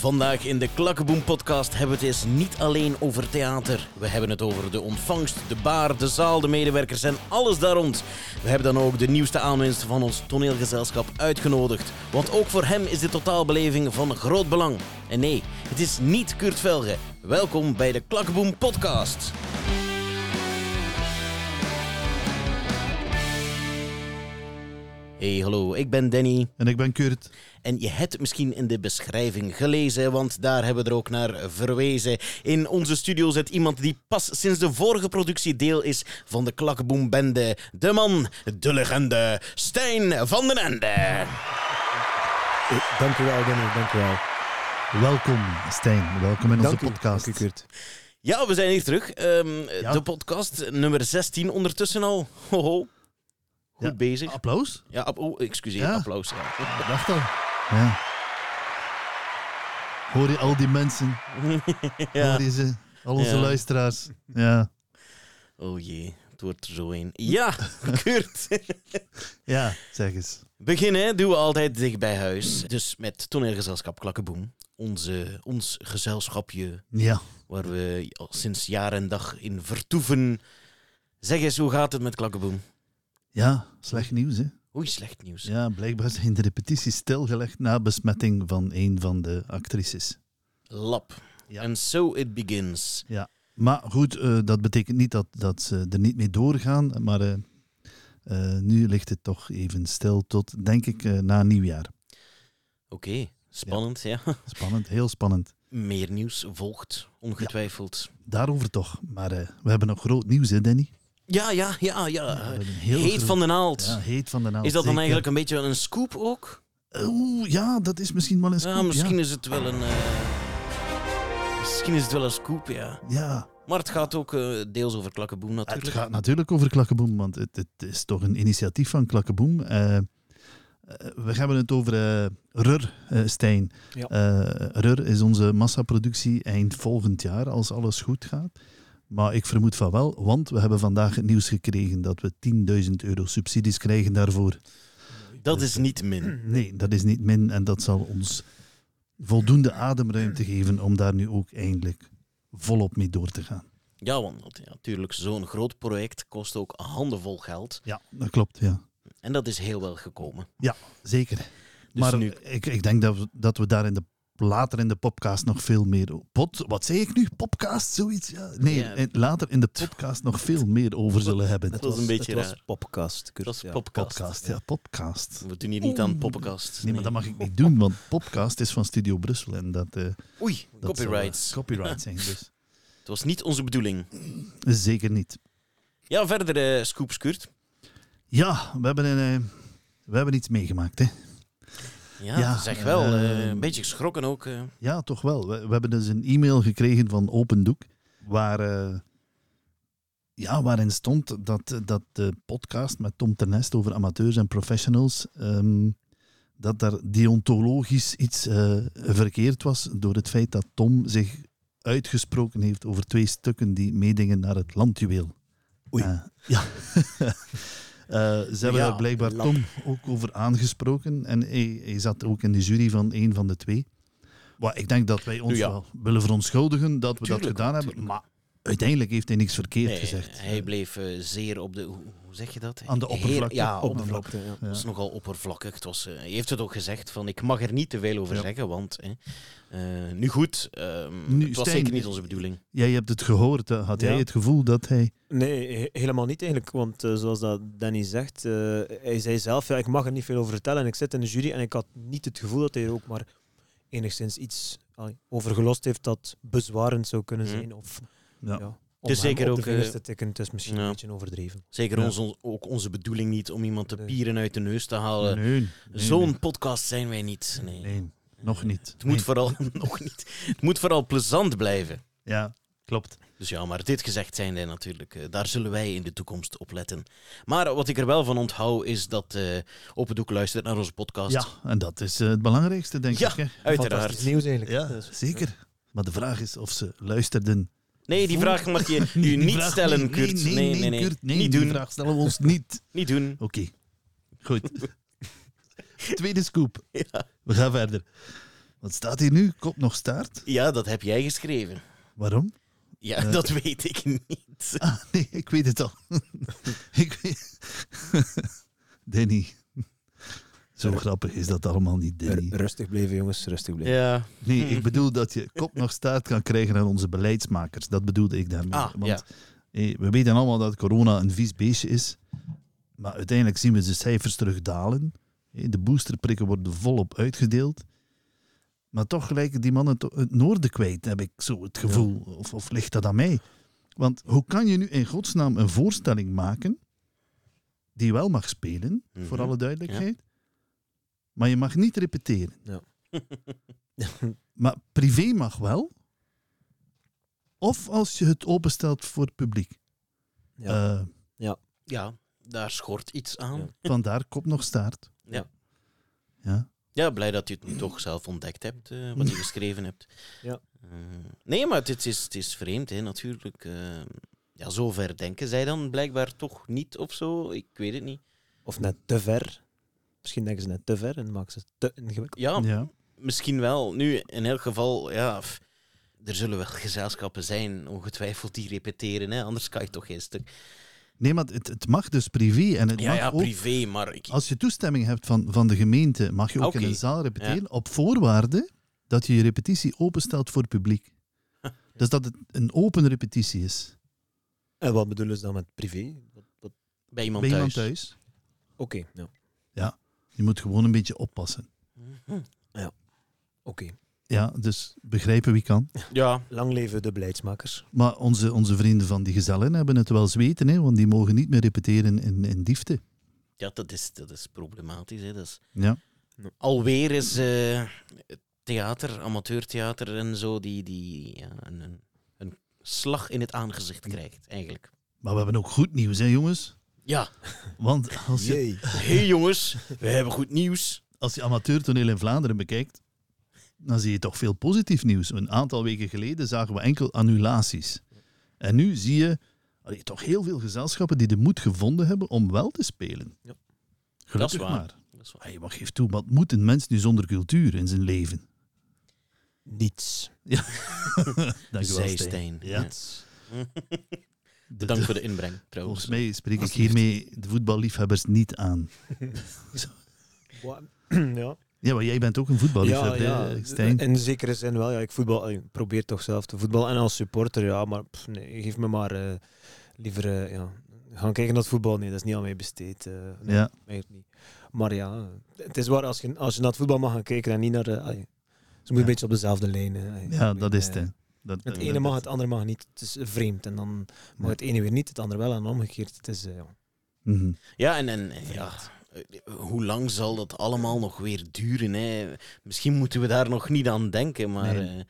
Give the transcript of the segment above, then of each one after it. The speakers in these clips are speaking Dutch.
Vandaag in de Klakkeboom podcast hebben we het eens niet alleen over theater. We hebben het over de ontvangst, de bar, de zaal, de medewerkers en alles daar rond. We hebben dan ook de nieuwste aanwinst van ons toneelgezelschap uitgenodigd. Want ook voor hem is de totaalbeleving van groot belang. En nee, het is niet Kurt Velge. Welkom bij de Klakkeboom podcast. Hey, hallo, ik ben Danny. En ik ben Kurt. En je hebt het misschien in de beschrijving gelezen, want daar hebben we er ook naar verwezen. In onze studio zit iemand die pas sinds de vorige productie deel is van de Klakkeboom-bende. De man, de legende, Stijn van den Ende. Eh, Dank u wel, Danny. Dank u wel. Welkom, Stijn. Welkom in onze Dank u, podcast. Dank u, Kurt. Ja, we zijn hier terug. Ehm, Ja. De podcast nummer 16 ondertussen al. Hoho. Goed Ja. bezig. Applaus? Ja, oh, excuseer, Ja. applaus. Ja. Ik dacht al. Ja. Hoor je al die mensen? Ja. Hoor je ze? Al onze Ja. luisteraars? Ja. Oh jee, het wordt er zo een. Ja, Kurt. Ja, zeg eens. Beginnen doen we altijd dicht bij huis. Dus met toneelgezelschap Klakkeboem. Onze, ons gezelschapje Ja. waar we al sinds jaar en dag in vertoeven. Zeg eens, hoe gaat het met Klakkeboem? Ja, slecht nieuws, hè? Oei, slecht nieuws. Ja, blijkbaar zijn de repetities stilgelegd na besmetting van een van de actrices. Lap. Ja. And so it begins. Ja. Maar goed, eh, dat betekent niet dat, dat ze er niet mee doorgaan. Maar eh, eh, nu ligt het toch even stil tot, denk ik, na nieuwjaar. Oké, spannend, ja. Spannend, heel spannend. Meer nieuws volgt, ongetwijfeld. Daarover toch. Maar we hebben nog groot nieuws, hè, Danny? Ja, ja, ja, ja. heel Heet groot- van de naald. Ja, heet van de naald. Is dat dan zeker. eigenlijk een beetje een scoop ook? Oeh, ja, dat is misschien wel een scoop. ja, misschien ja. is het wel een... eh, Misschien is het wel een scoop, ja. Ja, Maar het gaat ook eh, deels over Klakkeboem natuurlijk. het gaat natuurlijk over Klakkeboem, want het, het is toch een initiatief van Klakkeboem. Eh, eh, we hebben het over RUR, Stijn. Ja. RUR is onze massaproductie eind volgend jaar, als alles goed gaat. Maar ik vermoed van wel, want we hebben vandaag het nieuws gekregen dat we 10.000 euro subsidies krijgen daarvoor. Dat is niet min. Nee, dat is niet min en dat zal ons voldoende ademruimte geven om daar nu ook eindelijk volop mee door te gaan. Ja, want ja, natuurlijk, zo'n groot project kost ook handenvol geld. Ja, dat klopt, ja. En dat is heel wel gekomen. Ja, zeker. Dus maar nu, ik, ik denk dat we, dat we daar in de, later in de podcast nog veel meer... Pod, wat zei ik nu? Podcast, zoiets? Ja. Nee, Ja. eh, later in de podcast nog veel meer over zullen hebben. Dat was een beetje het was dat is ja. podcast. Podcast, ja, podcast. We doen hier niet aan poppenkast. Nee, maar dat mag ik niet doen, want podcast is van Studio Brussel en dat... eh, Oei, dat zal, copyrights. eh, copyright zijn, dus Het was niet onze bedoeling. zeker niet. Ja, verder uh, scoops, Kurt. Ja, we hebben, een, eh, we hebben iets meegemaakt, hè. Ja, Ja, zeg wel. eh, eh, een beetje geschrokken ook. eh. Ja, toch wel. We, we hebben dus een e-mail gekregen van Open Doek, waar, ja, waarin stond dat, dat de podcast met Tom Ternest over amateurs en professionals, ehm, dat daar deontologisch iets verkeerd was door het feit dat Tom zich uitgesproken heeft over twee stukken die meedingen naar het landjuweel. Oei. Ja. Eh, ze hebben daar blijkbaar. Tom ook over aangesproken. En hij, hij zat ook in de jury van een van de twee. Maar ik denk dat wij ons Ja. wel willen verontschuldigen dat we Tuurlijk, dat gedaan hebben. tuurlijk. Maar uiteindelijk heeft hij niks verkeerd Nee, gezegd. Hij bleef eh, zeer op de... Hoe, zeg je dat? Aan de Heer- oppervlakte. ja, Op- oppervlakte. Ja. Dat is nogal oppervlakkig. Het was, eh, hij heeft het ook gezegd van ik mag er niet te veel over Ja. zeggen, want hè, eh, nu goed, ehm, Nu, het was Stijn, zeker niet onze bedoeling. Jij hebt het gehoord. eh, Had jij Ja. het gevoel dat hij... Nee, he- helemaal niet eigenlijk. Want zoals dat Danny zegt, eh, hij zei zelf, ja, ik mag er niet veel over vertellen. En ik zit in de jury en ik had niet het gevoel dat hij er ook maar enigszins iets over gelost heeft dat bezwarend zou kunnen Mhm. zijn. Of, Ja. ja, om Het is hem zeker ook, eh, te tikken, het is misschien ja. een beetje overdreven. Zeker Ja. ons, on- ook onze bedoeling niet om iemand te pieren uit de neus te halen. nee, nee, Zo'n nee. podcast zijn wij niet. Nee. Nee, nog niet. Het moet vooral nog niet. Het moet vooral plezant blijven. Ja, klopt. Dus ja, maar dit gezegd zijnde natuurlijk, eh, daar zullen wij in de toekomst op letten. Maar wat ik er wel van onthoud is dat eh Open Doek luistert naar onze podcast. Ja, en dat is het belangrijkste, denk Ja, ik. Hè? uiteraard. Fantastisch nieuws eigenlijk. Ja, Dus, zeker. Maar de vraag is of ze luisterden. Nee, die vraag mag je u Die niet vraag- stellen, nee, Kurt. Nee, nee, nee, Kurt, nee, niet die doen. vraag stellen we ons niet. Niet doen. Oké, goed. Tweede scoop. Ja. We gaan verder. Wat staat hier nu? Kop nog staart? Ja, dat heb jij geschreven. Waarom? Ja, Eh. dat weet ik niet. Ah, nee, ik weet het al. ik weet... Danny. Zo grappig is dat allemaal niet, Danny. R- Rustig blijven, jongens. Rustig blijven. Ja. Nee, ik bedoel dat je kop nog staart kan krijgen aan onze beleidsmakers. Dat bedoelde ik daarmee. Ah, Want ja. hé, we weten allemaal dat corona een vies beestje is. Maar uiteindelijk zien we de cijfers terug dalen. Hé, De boosterprikken worden volop uitgedeeld. Maar toch lijken die mannen het noorden kwijt, heb ik zo het gevoel. Of, of ligt dat aan mij? Want hoe kan je nu in godsnaam een voorstelling maken die wel mag spelen, voor Mhm. alle duidelijkheid, maar je mag niet repeteren? Ja. Maar privé mag wel. Of als je het openstelt voor het publiek. Ja. Eh, ja, daar schort iets aan. Ja. vandaar kop nog staart. Ja. Ja. Ja, blij dat je het nu toch zelf ontdekt hebt, eh, wat je geschreven hebt. Ja. Eh, nee, maar het is, het is vreemd, hè, natuurlijk. eh ja, zo ver denken zij dan blijkbaar toch niet of zo. Ik weet het niet. Of net te ver. Misschien denken ze net te ver en maken ze het te ingewikkeld. Ja, ja. misschien wel. Nu, in elk geval, ja, f- er zullen wel gezelschappen zijn, ongetwijfeld, die repeteren. Hè, anders kan je toch geen stuk. Nee, maar het, het mag dus privé. En het Ja, mag ja, ook, privé, maar ik, als je toestemming hebt van, van de gemeente, mag je ook in een zaal repeteren. Op voorwaarde dat je je repetitie openstelt voor het publiek. Dus dat het een open repetitie is. En wat bedoelen ze dan met privé? Wat- wat- bij iemand Bij thuis. iemand thuis. Oké, ja. Je moet gewoon een beetje oppassen. Mhm. Oké. Ja, dus begrijpen wie kan. Ja, Lang leven de beleidsmakers. Maar onze, onze vrienden van die gezellen hebben het wel zweten, hè, want die mogen niet meer repeteren in, in diefte. ja dat, is, dat is problematisch. Hè. Dat is, Ja. alweer is eh, theater, amateurtheater en zo, die, die ja, een, een, een slag in het aangezicht krijgt, eigenlijk. Maar we hebben ook goed nieuws, hè, jongens? Ja, Want als je, Jee. hey jongens, we hebben goed nieuws. als je amateurtoneel in Vlaanderen bekijkt, dan zie je toch veel positief nieuws. Een aantal weken geleden zagen we enkel annulaties. En nu zie je allee, toch heel veel gezelschappen die de moed gevonden hebben om wel te spelen. Ja. Gelukkig waar. maar. Dat is waar. Hey, geeft toe, wat moet een mens nu zonder cultuur in zijn leven? Niets. Dank je wel, Stijn. Zijstijn. Ja. Niets. Bedankt voor de inbreng, trouwens. Volgens mij spreek ik hiermee de voetballiefhebbers niet aan. Ja. Ja, maar jij bent ook een voetballiefhebber, hè, Stijn? in zekere zin wel. Ja, ik voetbal, ik probeer toch zelf te voetballen. En als supporter, ja, maar pff, nee, geef me maar eh, liever eh, ja, gaan kijken naar het voetbal. Nee, dat is niet aan mij besteed. eh, nee, Ja. niet. Maar ja, het is waar, als je, als je naar het voetbal mag gaan kijken en niet naar ze moeten een beetje op dezelfde lijn. Ja, dat is het. Eh. Dat, Het dat- ene dat- mag, het andere mag niet. Het is vreemd. En dan mag Ja. het ene weer niet, het andere wel. En omgekeerd. Het is, eh, ja. Mhm. Ja, en, en ja, eh, hoe lang zal dat allemaal nog weer duren? Hè? Misschien moeten we daar nog niet aan denken, maar... Nee.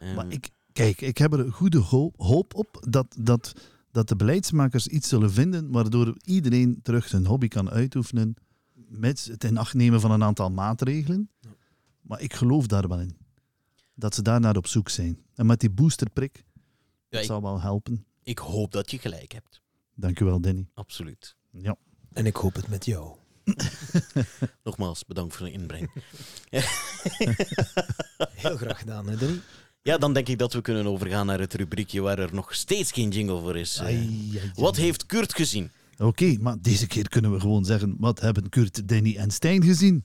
eh, eh, Maar ik, kijk, ik heb er een goede hoop, hoop op dat, dat, dat de beleidsmakers iets zullen vinden waardoor iedereen terug zijn hobby kan uitoefenen met het in acht nemen van een aantal maatregelen. Ja. Maar ik geloof daar wel in. Dat ze daar naar op zoek zijn. En met die boosterprik, ja, dat ik, zal wel helpen. ik hoop dat je gelijk hebt. Dank u wel, Danny. Absoluut. Ja. En ik hoop het met jou. Nogmaals, bedankt voor de inbreng. Heel graag gedaan, hè, Danny? Ja, dan denk ik dat we kunnen overgaan naar het rubriekje waar er nog steeds geen jingle voor is. Eh, Ai, ai, ai. Wat heeft Kurt gezien? Oké, maar deze keer kunnen we gewoon zeggen, wat hebben Kurt, Danny en Stijn gezien?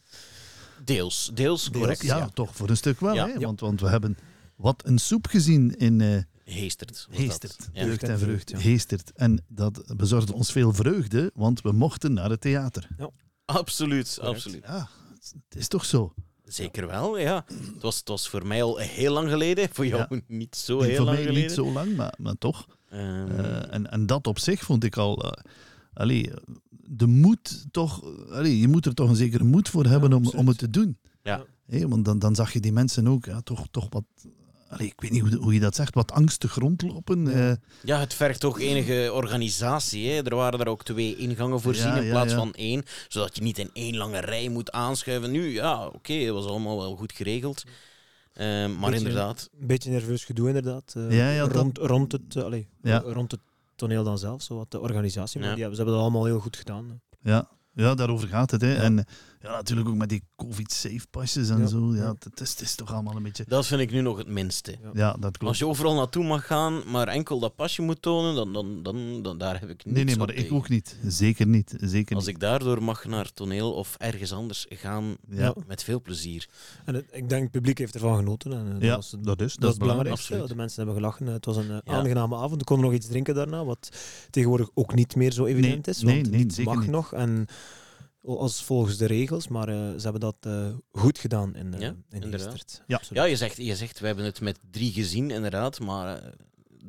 Deels, deels, correct. ja, Ja. toch voor een stuk wel. Ja. hè? Ja. Want, want we hebben wat een soep gezien in... eh, Heestert. Heestert. Ja. Vreugd en vreugd. ja. Heestert. En dat bezorgde ons veel vreugde, want we mochten naar het theater. Absoluut, Correct. absoluut. Ja, het is toch zo. Zeker wel, ja. Het was, het was voor mij al heel lang geleden. Voor jou niet zo heel voor lang mij geleden. niet zo lang, maar, maar toch. Ehm, Eh, en, en dat op zich vond ik al... eh, allee, de moed toch... Allee, je moet er toch een zekere moed voor hebben om, absoluut. om het te doen. Ja. Hé, want dan, dan zag je die mensen ook ja, toch, toch wat... Allee, ik weet niet hoe, hoe je dat zegt, wat angstig rondlopen. eh. Ja, het vergt toch enige organisatie. Hè? Er waren er ook twee ingangen voorzien Ja, in plaats ja. van één. Zodat je niet in één lange rij moet aanschuiven. Nu, ja, oké, het was allemaal wel goed geregeld. Ehm, maar Beetje- inderdaad, Een beetje nerveus gedoe, inderdaad. eh, Ja, ja, dat- rond, rond, het, eh, allee, Ja. rond het toneel dan zelf, zo wat de organisatie. Maar Ja. die hebben- ze hebben dat allemaal heel goed gedaan. Ja, ja, daarover gaat het. Hè. Ja. En Ja, natuurlijk ook met die COVID-safe-pasjes en Ja. zo. Ja, het, is, het is toch allemaal een beetje... Dat vind ik nu nog het minste. Ja. Ja, dat klopt. Als je overal naartoe mag gaan, maar enkel dat pasje moet tonen, dan, dan, dan, dan daar heb ik niets Nee, nee, maar ik tegen. ook niet. Zeker niet. Zeker Als niet. ik daardoor mag naar toneel of ergens anders gaan, Ja, met veel plezier. En het- ik denk het publiek heeft ervan genoten. En, eh, ja dat, was, het- dat is, dat dat is belangrijk. De mensen hebben gelachen. Het was een eh, Ja. aangename avond. We konden nog iets drinken daarna, wat tegenwoordig ook niet meer zo evident is. nee, Want nee, niet zeker mag niet. nog. En als volgens de regels, maar eh, ze hebben dat eh, goed gedaan in, uh, Ja, in. Ja. Ja, je zegt, je zegt, we hebben het met drie gezien, inderdaad, maar eh,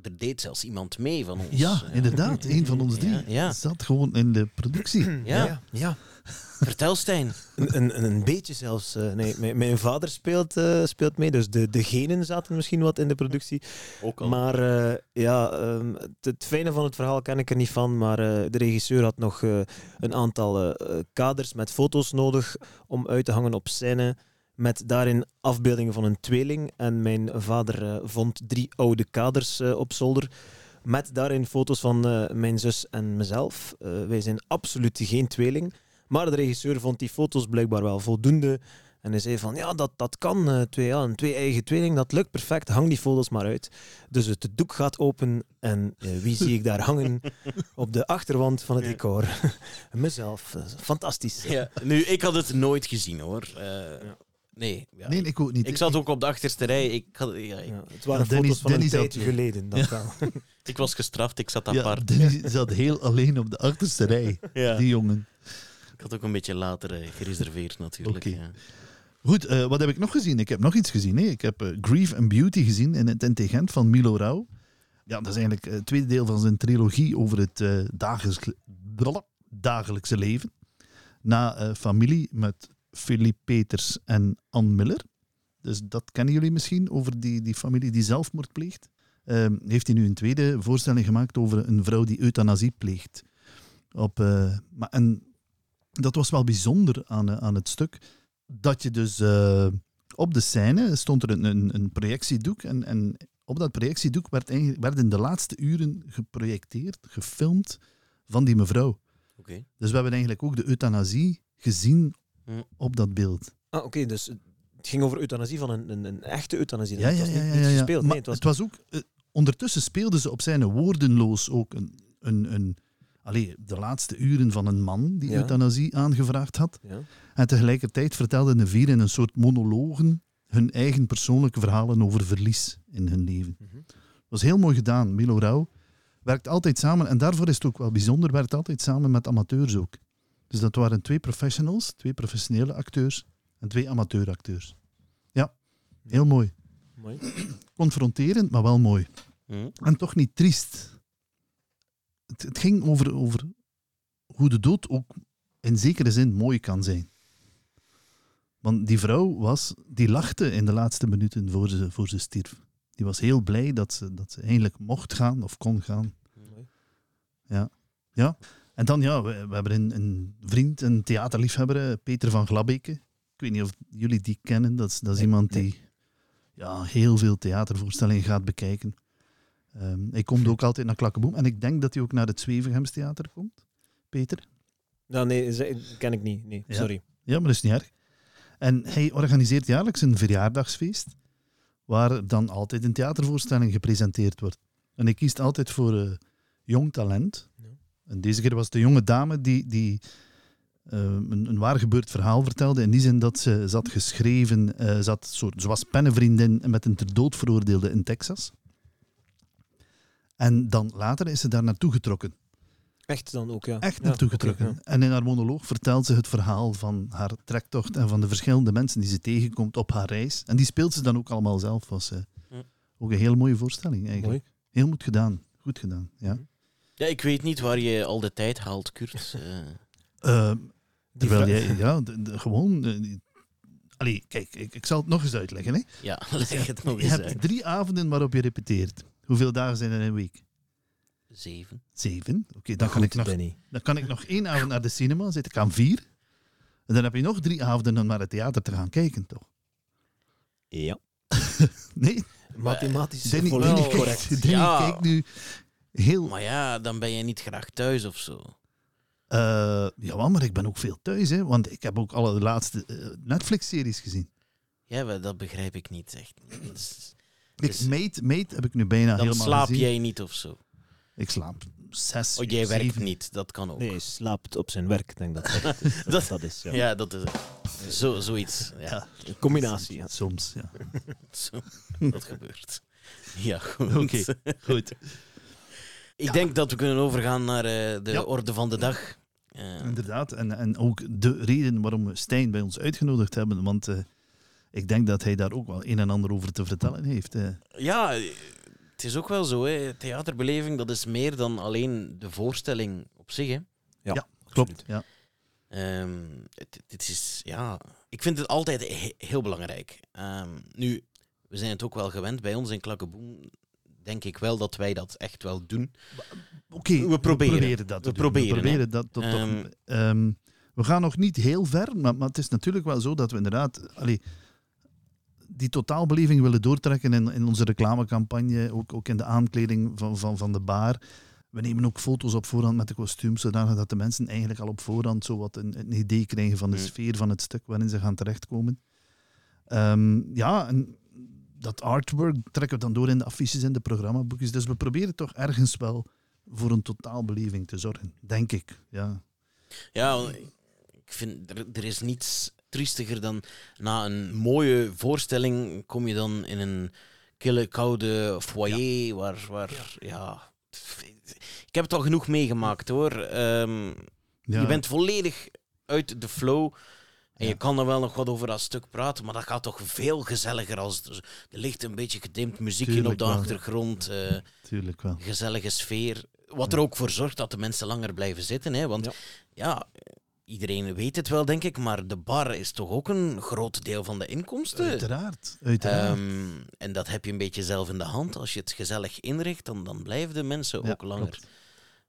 er deed zelfs iemand mee van ons. Ja, inderdaad. Een van ons drie Ja, ja. zat gewoon in de productie. Ja. ja. ja. Vertel Stijn. Een, een, een beetje zelfs. eh, nee, mijn, mijn vader speelt, eh, speelt mee, dus de, de genen zaten misschien wat in de productie. Ook al. Maar eh, ja, ehm, het, het fijne van het verhaal ken ik er niet van. Maar eh, de regisseur had nog eh, een aantal kaders met foto's nodig om uit te hangen op scène. Met daarin afbeeldingen van een tweeling. En mijn vader eh, vond drie oude kaders eh, op zolder. Met daarin foto's van eh, mijn zus en mezelf. Wij zijn absoluut geen tweeling. Maar de regisseur vond die foto's blijkbaar wel voldoende. En hij zei van, ja, dat, dat kan. twee, ja, een twee-eigen tweeling, dat lukt perfect. Hang die foto's maar uit. Dus het doek gaat open. En wie zie ik daar hangen? Op de achterwand van het decor. Mezelf. Fantastisch. Ja, nu, ik had het nooit gezien hoor. Nee, ja. Nee, ik ook niet. ik zat ook op de achterste rij. Ik, had, ja, ik, Ja, het waren Dennis- foto's van Dennis een had- tijdje geleden. Dat wel. ik was gestraft, ik zat Ja, apart. Dennis zat heel alleen op de achterste rij, Ja. die jongen. Ik had ook een beetje later eh, gereserveerd natuurlijk. Goed, eh, wat heb ik nog gezien? Ik heb nog iets gezien. Hè? Ik heb eh, Grief and Beauty gezien in het intelligent van Milo Rauw. Ja, dat is eigenlijk het tweede deel van zijn trilogie over het eh, dagelijks, dagelijkse leven. Na eh, Familie met Philip Peters en Ann Miller. Dus dat kennen jullie misschien, over die, die familie die zelfmoord pleegt. Ehm, heeft hij nu een tweede voorstelling gemaakt over een vrouw die euthanasie pleegt. Op, eh, maar, en dat was wel bijzonder aan, eh, aan het stuk dat je dus eh, op de scène stond er een, een, projectiedoek en, en op dat projectiedoek werd werden de laatste uren geprojecteerd, gefilmd van die mevrouw. Oké. Dus we hebben eigenlijk ook de euthanasie gezien Hm. op dat beeld. Ah, Oké, dus het ging over euthanasie van een, een, een echte euthanasie. Ja, het ja, was ja. niet, ja, niet ja, ja. gespeeld. Nee, het was... het was ook... eh, ondertussen speelden ze op scène woordenloos ook een, een, een, allee, de laatste uren van een man die Ja. euthanasie aangevraagd had. Ja. En tegelijkertijd vertelden de vier in een soort monologen hun eigen persoonlijke verhalen over verlies in hun leven. Mhm. Dat was heel mooi gedaan. Milo Rauw werkt altijd samen, en daarvoor is het ook wel bijzonder, werkt altijd samen met amateurs ook. Dus dat waren twee professionals, twee professionele acteurs en twee amateuracteurs. Ja, heel mooi. Mooi. Confronterend, maar wel mooi. Hm. En toch niet triest. Het, het ging over, over hoe de dood ook in zekere zin mooi kan zijn. Want die vrouw was, die lachte in de laatste minuten voor ze, voor ze stierf. Die was heel blij dat ze, dat ze eindelijk mocht gaan of kon gaan. Mooi. En dan, ja, we, we hebben een, een vriend, een theaterliefhebber, eh, Peter van Glabeke. Ik weet niet of jullie die kennen. Dat is, dat is Nee, iemand nee. die ja, heel veel theatervoorstellingen gaat bekijken. Ehm hij komt ook altijd naar Klakkeboom. En ik denk dat hij ook naar het Zwevengemstheater komt. Peter? Ja, nee, ken ik niet. Nee, sorry. Ja, maar dat is niet erg. En hij organiseert jaarlijks een verjaardagsfeest, waar dan altijd een theatervoorstelling gepresenteerd wordt. En hij kiest altijd voor eh, jong talent. Ja. En deze keer was het de jonge dame die, die eh, een, een waar gebeurd verhaal vertelde. In die zin dat ze zat geschreven, eh zat soort, ze was pennenvriendin met een ter dood veroordeelde in Texas. En dan later is ze daar naartoe getrokken. Echt dan ook, ja. Echt naartoe getrokken. ja. En in haar monoloog vertelt ze het verhaal van haar trektocht en van de verschillende mensen die ze tegenkomt op haar reis. En die speelt ze dan ook allemaal zelf. Was eh, ook een hele mooie voorstelling eigenlijk. Mooi. Heel goed gedaan. Goed gedaan, ja. Ja, ik weet niet waar je al de tijd haalt, Kurt. Eh, Eh, Die terwijl jij, ja, de- de- gewoon... eh, allee, kijk, ik, ik zal het nog eens uitleggen. Hè. ja, leg het nog Je eens hebt uit. drie avonden waarop je repeteert. Hoeveel dagen zijn er in een week? Zeven. Zeven. Oké, dan, kan ik nog- dan kan ik nog één avond naar de cinema, zit ik aan vier. En dan heb je nog drie avonden om naar het theater te gaan kijken, toch? Ja. Nee, Mathematisch Danny, volledig correct. Danny Ja. kijkt nu heel... Maar ja, dan ben je niet graag thuis of zo. Eh ja, maar ik ben ook veel thuis, hè, want ik heb ook alle laatste eh, Netflix-series gezien. Ja, maar dat begrijp ik niet. Echt. Ik, Dus- Mate, Mate heb ik nu bijna Dan helemaal slaap gezien. jij niet of zo. Ik slaap zes, Oh, jij werkt niet. Dat kan ook. Nee, hij slaapt op zijn werk. Ik denk dat dat, is. dat, is. Ja. Ja, dat is zo, zoiets. Ja, Ja, Een combinatie. Ja. soms, ja. zo, dat gebeurt. Ja, goed. Oké, goed. Ik denk dat we kunnen overgaan naar eh, de Ja. orde van de dag. Inderdaad, en, en ook de reden waarom we Stijn bij ons uitgenodigd hebben, want eh, ik denk dat hij daar ook wel een en ander over te vertellen heeft. eh. ja, het is ook wel zo. Hè. Theaterbeleving, dat is meer dan alleen de voorstelling op zich. Hè. Klopt, ja. Ehm, het, het is, ja, ik vind het altijd he- heel belangrijk. Ehm, nu, we zijn het ook wel gewend bij ons in Klakkeboom. Denk ik wel dat wij dat echt wel doen. Oké, We proberen. dat We te doen. proberen, We proberen dat tot, tot- Ehm, ehm, we gaan nog niet heel ver, maar, maar het is natuurlijk wel zo dat we inderdaad allee, die totaalbeleving willen doortrekken in, in onze reclamecampagne, ook, ook in de aankleding van, van, van de bar. We nemen ook foto's op voorhand met de kostuums, zodanig dat de mensen eigenlijk al op voorhand zo wat een, een idee krijgen van de Mm. sfeer van het stuk waarin ze gaan terechtkomen. Ehm, ja, en dat artwork trekken we dan door in de affiches en de programmaboekjes. Dus we proberen toch ergens wel voor een totaalbeleving te zorgen, denk ik. Ja. Ja, ik vind er, er is niets triestiger dan na een mooie voorstelling kom je dan in een kille, koude foyer waar, waar ja. ik heb het al genoeg meegemaakt hoor. Ehm, Ja. Je bent volledig uit de flow. En Ja. je kan er wel nog wat over dat stuk praten, maar dat gaat toch veel gezelliger als er, er ligt een beetje gedimd muziekje Tuurlijk op de wel. achtergrond, eh, Tuurlijk wel. gezellige sfeer. Wat er ook voor zorgt dat de mensen langer blijven zitten. Hè? Want Ja. ja. iedereen weet het wel, denk ik, maar de bar is toch ook een groot deel van de inkomsten. Uiteraard. Uiteraard. Ehm, en dat heb je een beetje zelf in de hand. Als je het gezellig inricht, dan, dan blijven de mensen Ja, ook langer. klopt.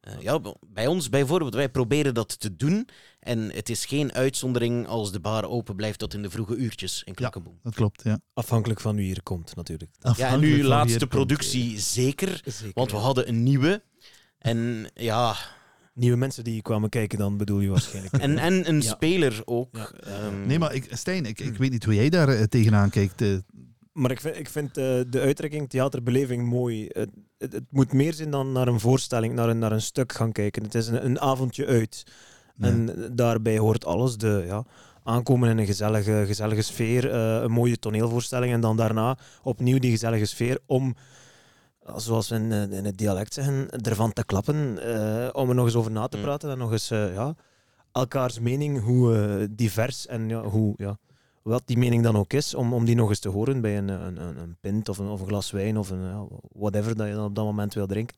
Eh, ja, bij ons bijvoorbeeld, wij proberen dat te doen. En het is geen uitzondering als de bar open blijft tot in de vroege uurtjes in Klakkeboom. Dat klopt, ja. Afhankelijk van wie er komt, natuurlijk. Ja, en nu laatste komt. productie zeker, Zeker, want we ja. hadden een nieuwe. En ja, Nieuwe mensen die kwamen kijken, dan bedoel je waarschijnlijk. en, en een Ja. speler ook. Ja. Ehm, Nee, maar ik, Stijn, ik, ik weet niet hoe jij daar eh, tegenaan kijkt. eh. Maar ik vind, ik vind de uitdrukking theaterbeleving mooi. Het, het moet meer zijn dan naar een voorstelling, naar een, naar een stuk gaan kijken. Het is een, een avondje uit. En daarbij hoort alles. De, ja, aankomen in een gezellige, gezellige sfeer, eh, een mooie toneelvoorstelling en dan daarna opnieuw die gezellige sfeer om, zoals we in, eh, in het dialect zeggen, ervan te klappen, eh, om er nog eens over na te Mm. praten en nog eens ja, elkaars mening, hoe divers en ja, hoe, ja, wat die mening dan ook is, om, om die nog eens te horen bij een, een, een, een pint of een, of een glas wijn of een, whatever dat je dan op dat moment wil drinken.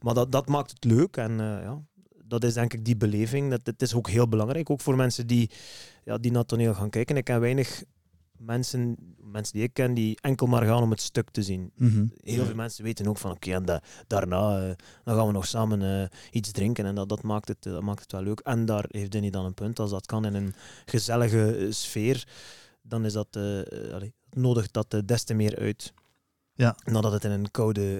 Maar dat, dat maakt het leuk en eh, ja, dat is denk ik die beleving. Dat, het is ook heel belangrijk, ook voor mensen die, ja, die naar toneel gaan kijken. Ik ken weinig mensen, mensen die ik ken, die enkel maar gaan om het stuk te zien. Mhm. Heel veel mensen weten ook van, oké, en da- daarna eh, dan gaan we nog samen eh, iets drinken. En dat, dat, maakt het, eh, dat maakt het wel leuk. En daar heeft Danny dan een punt. Als dat kan in een gezellige sfeer, dan is dat, eh, allee, nodigt dat des te meer uit. Ja. Dan dat het in een koude,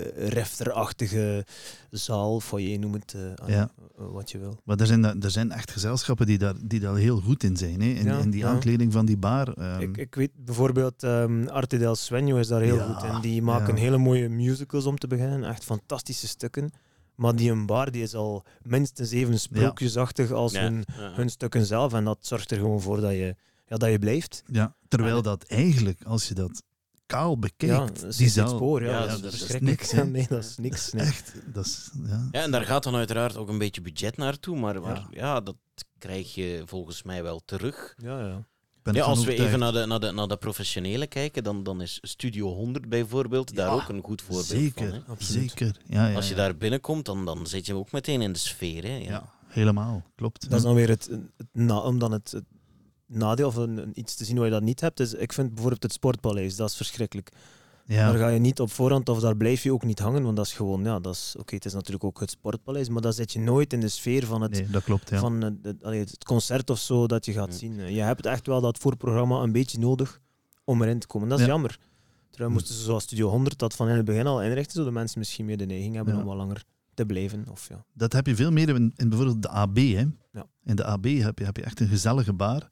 refterachtige zaal, foyer, noem het eh, Ja. eh, wat je wil. Maar er zijn, er zijn echt gezelschappen die daar, die daar heel goed in zijn. Hè? In, Ja, in die ja. aankleding van die bar. ehm, Ik, ik weet bijvoorbeeld, ehm Arte del Sueño is daar heel Ja, goed in. Die maken ja. hele mooie musicals om te beginnen. Echt fantastische stukken. Maar die een bar die is al minstens even sprookjesachtig als ja, hun, ja. hun stukken zelf. En dat zorgt er gewoon voor dat je, ja, dat je blijft. ja, terwijl dat eigenlijk, als je dat kaal bekijkt, ja, dat is die zaal, spoor. Ja, Ja, dat, dat is niks, hè. nee, dat is niks. Nee. echt, dat is, ja. Ja, en daar gaat dan uiteraard ook een beetje budget naartoe, maar, maar Ja. ja. dat krijg je volgens mij wel terug. Ja, ja. Als we even naar de, naar, de, naar de professionele kijken, dan, dan is Studio 100 bijvoorbeeld daar ook een goed voorbeeld Zeker, van. Hè? Zeker. Ja, ja, Als je ja. daar binnenkomt, dan, dan zit je ook meteen in de sfeer. Hè? Ja. Ja, helemaal, klopt. Dat is dan weer het, het, na, om dan het, het nadeel of een, een- iets te zien waar je dat niet hebt. Is, ik vind bijvoorbeeld het Sportpaleis, dat is verschrikkelijk. ja. Daar ga je niet op voorhand of daar blijf je ook niet hangen, want dat is gewoon, ja, dat is, oké, het is natuurlijk ook het sportpaleis, maar dan zit je nooit in de sfeer van het, Nee, dat klopt, ja. van het, het, allee, het concert of zo dat je gaat Ja. zien. Je hebt echt wel dat voorprogramma een beetje nodig om erin te komen. Dat is Ja. jammer. Terwijl moesten ze zoals Studio 100 dat van in het begin al inrichten, zodat mensen misschien meer de neiging hebben Ja. om wat langer te blijven. Of, ja. Dat heb je veel meer in, in bijvoorbeeld de AB. Hè. Ja. In de AB heb je, heb je echt een gezellige bar.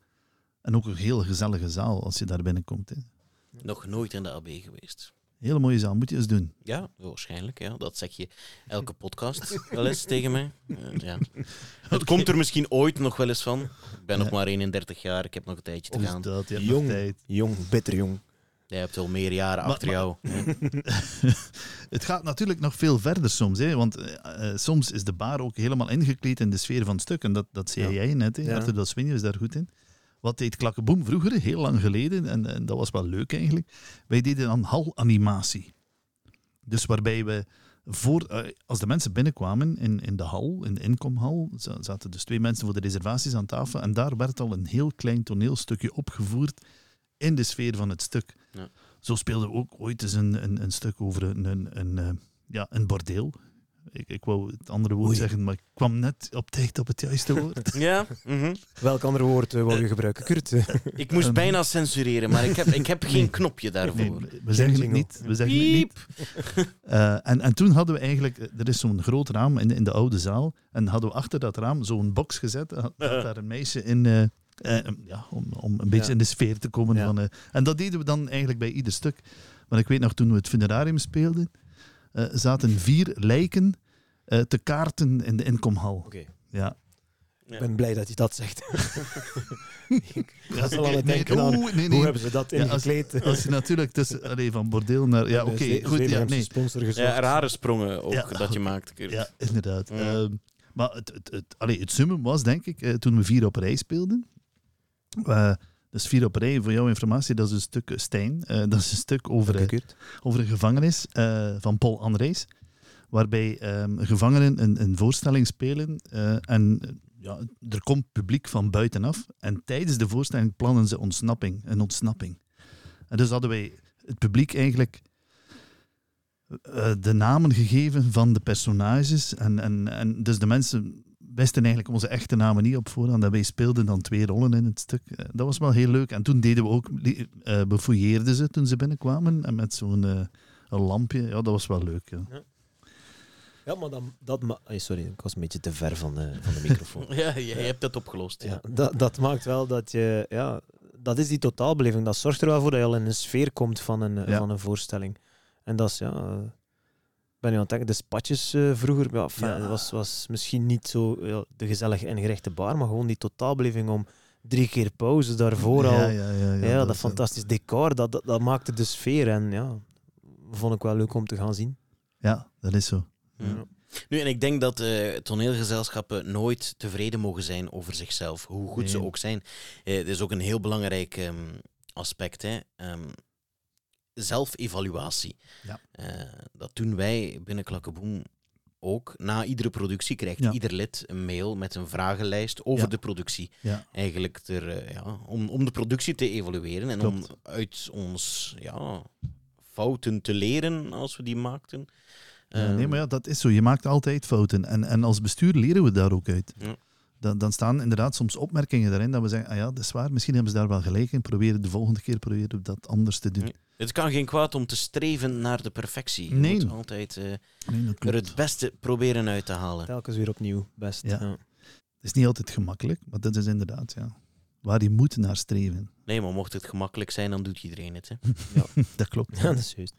En ook een heel gezellige zaal als je daar binnenkomt. Hè. Nog nooit in de AB geweest. Hele mooie zaal, moet je eens doen. Ja, waarschijnlijk. Ja. Dat zeg je elke podcast wel eens tegen mij. Eh, ja. Het komt er misschien ooit nog wel eens van. Ik ben nog maar 31 jaar, ik heb nog een tijdje te gaan. dat, je hebt Jong. nog tijd. Jong, bitter jong. Jij hebt al meer jaren Maar- achter maar- jou. hè. Het gaat natuurlijk nog veel verder soms. Hè? Want eh, eh, soms is de bar ook helemaal ingekleed in de sfeer van het stuk. En dat, dat zei Ja. jij net. Hè? Ja. Arthur dat Swinje is daar goed in. Wat deed Klakkeboom vroeger, heel lang geleden. En, en dat was wel leuk eigenlijk. Wij deden dan halanimatie. Dus waarbij we, voor, eh, als de mensen binnenkwamen in, in de hal, in de inkomhal, za- zaten dus twee mensen voor de reservaties aan tafel. En daar werd al een heel klein toneelstukje opgevoerd in de sfeer van het stuk. Ja. Zo speelden we ook ooit eens een, een, een stuk over een, een, een, eh, ja, een bordeel. Ik, ik wou het andere woord Oei. zeggen, maar ik kwam net op tijd op het juiste woord. Ja, mhm. Welk ander woord eh, wou je gebruiken, Kurt? ik moest Ehm. bijna censureren, maar ik heb, ik heb geen knopje daarvoor. Nee, we zeggen het niet. We zeggen het niet. Eh, en, en toen hadden we eigenlijk, er is zo'n groot raam in, in de oude zaal. En hadden we achter dat raam zo'n box gezet. Had, had daar een meisje in. eh, eh, ja, om, om een beetje Ja. in de sfeer te komen. Ja. Van, eh, en dat deden we dan eigenlijk bij ieder stuk. Maar ik weet nog, toen we het funerarium speelden, eh, zaten vier lijken eh, te kaarten in de inkomhal. Oké. Ja. Ik ben blij dat je dat zegt. ik was al aan het Nee, denken aan, oeh, nee, nee. hoe hebben ze dat Ja, als- ingekleed? Als je natuurlijk tussen, allee, van bordeel naar... Ja, oké, goed. Ja, nee. sponsor gezocht. Ja, rare sprongen ook Ja. dat je maakt. Kurt. Ja, inderdaad. Ja. Ehm, maar het, het, het, allee, het summum was, denk ik, eh, toen we vier op rij speelden. Dus vier op rij, voor jouw informatie, dat is een stuk Stijn. Eh, dat is een stuk over, eh, over een gevangenis eh, van Paul Andrees. Waarbij ehm, gevangenen een, een voorstelling spelen. en ja, er komt publiek van buitenaf. En tijdens de voorstelling plannen ze ontsnapping, een ontsnapping. En dus hadden wij het publiek eigenlijk de namen gegeven van de personages. En, en, en dus de mensen wisten eigenlijk onze echte namen niet op voorhand. En wij speelden dan twee rollen in het stuk. Eh, dat was wel heel leuk. En toen deden we ook, eh we fouilleerden ze toen ze binnenkwamen. En met zo'n eh, een lampje. Ja, dat was wel leuk. Ja. Ja, maar dan, dat ma- sorry, ik was een beetje te ver van de, van de microfoon. Ja, jij hebt dat opgelost. Ja. Ja, dat, dat maakt wel dat je... Ja, dat is die totaalbeleving. Dat zorgt er wel voor dat je al in een sfeer komt van een, Ja. van een voorstelling. En dat is, ja... ik ben nu aan het denken, de spatjes eh, vroeger, ja, was, was misschien niet zo ja, de gezellige en gerechte bar, maar gewoon die totaalbeleving om drie keer pauze daarvoor al. Ja, ja, ja, ja, Ja, dat, is- fantastisch decor, dat, dat, dat maakte de sfeer. En ja, vond ik wel leuk om te gaan zien. Ja, dat is zo. Ja. Nu, en ik denk dat eh, toneelgezelschappen nooit tevreden mogen zijn over zichzelf, hoe goed ze ook zijn. Eh, Het is ook een heel belangrijk ehm, aspect, hè. Ehm, zelfevaluatie. Ja. Eh, dat doen wij binnen Klakkeboom ook. Na iedere productie krijgt Ja. ieder lid een mail met een vragenlijst over Ja. de productie. Eigenlijk ter, eh, ja, om, om de productie te evalueren en Klopt. om uit ons ja, fouten te leren als we die maakten. Ja, Ehm, nee, maar ja, dat is zo. Je maakt altijd fouten. En, en als bestuur leren we daar ook uit. Ja. Dan, dan staan inderdaad soms opmerkingen daarin dat we zeggen, ah ja, dat is waar, misschien hebben ze daar wel gelijk in. Proberen de volgende keer proberen we dat anders te doen. Het kan geen kwaad om te streven naar de perfectie. Je Nee. moet altijd eh, Nee, er klopt. het beste proberen uit te halen. Telkens weer opnieuw, best. Ja. Ja. Het is niet altijd gemakkelijk, maar dat is inderdaad ja, waar je moet naar streven. Nee, maar mocht het gemakkelijk zijn, dan doet iedereen het. Hè. Dat klopt. Ja, dat is juist.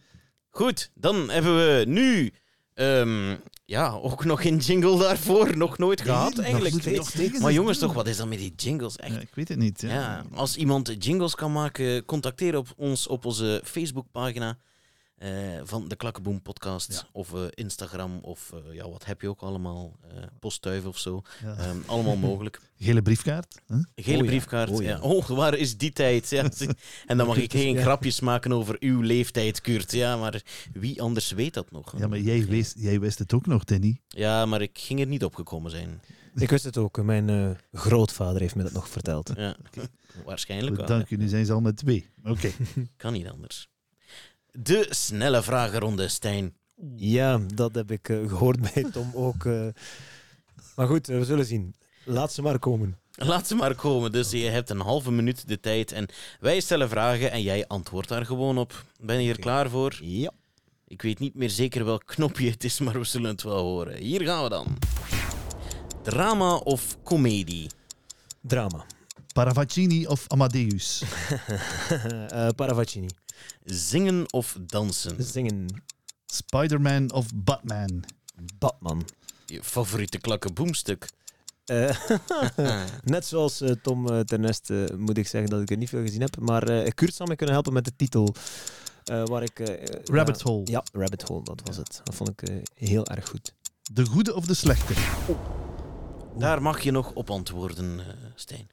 Goed, dan hebben we nu ehm, ja, ook nog een jingle daarvoor. Nog nooit gehad Nee, eigenlijk. nog Maar jongens, toch, wat is dat met die jingles? Echt? Ja, ik weet het niet. Ja. Ja, als iemand jingles kan maken, contacteer op ons op onze Facebookpagina eh, van de Klakkeboom podcast. Ja. Of eh, Instagram, of eh, ja, wat heb je ook allemaal? eh postduif of zo. Ja. Ehm, allemaal mogelijk. Gele briefkaart. Hè? Gele Oh ja, briefkaart. oh ja. Oh, waar is die tijd? Ja. En dan mag ik geen Ja. grapjes maken over uw leeftijd, Kurt. Ja, maar wie anders weet dat nog? Ja, maar jij wist, jij wist het ook nog, Danny. Ja, maar ik ging er niet op gekomen zijn. Ik wist het ook. Mijn eh, grootvader heeft me dat nog verteld. Ja. Waarschijnlijk wel. Dank u, nu zijn ze al met twee. Oké. Kan niet anders. De snelle vragenronde, Stijn. Ja, dat heb ik eh, gehoord bij Tom ook. eh. Maar goed, we zullen zien. Laat ze maar komen. Laat ze maar komen. Dus je hebt een halve minuut de tijd. En wij stellen vragen en jij antwoordt daar gewoon op. Ben je er Oké. klaar voor? Ja. Ik weet niet meer zeker welk knopje het is, maar we zullen het wel horen. Hier gaan we dan. Drama of comedie? Drama. Paravacini of Amadeus? Eh, Paravacini. Zingen of dansen? Zingen. Spider-Man of Batman? Batman. Je favoriete klakke boomstuk? Eh, net zoals eh, Tom uh, Ternest eh, moet ik zeggen dat ik er niet veel gezien heb. Maar eh Kurt zal mij kunnen helpen met de titel. eh, waar ik, Rabbit Hole. Ja, Rabbit Hole, dat was het. Dat vond ik eh, heel erg goed. De goede of de slechte? Daar mag je nog op antwoorden, eh, Stijn.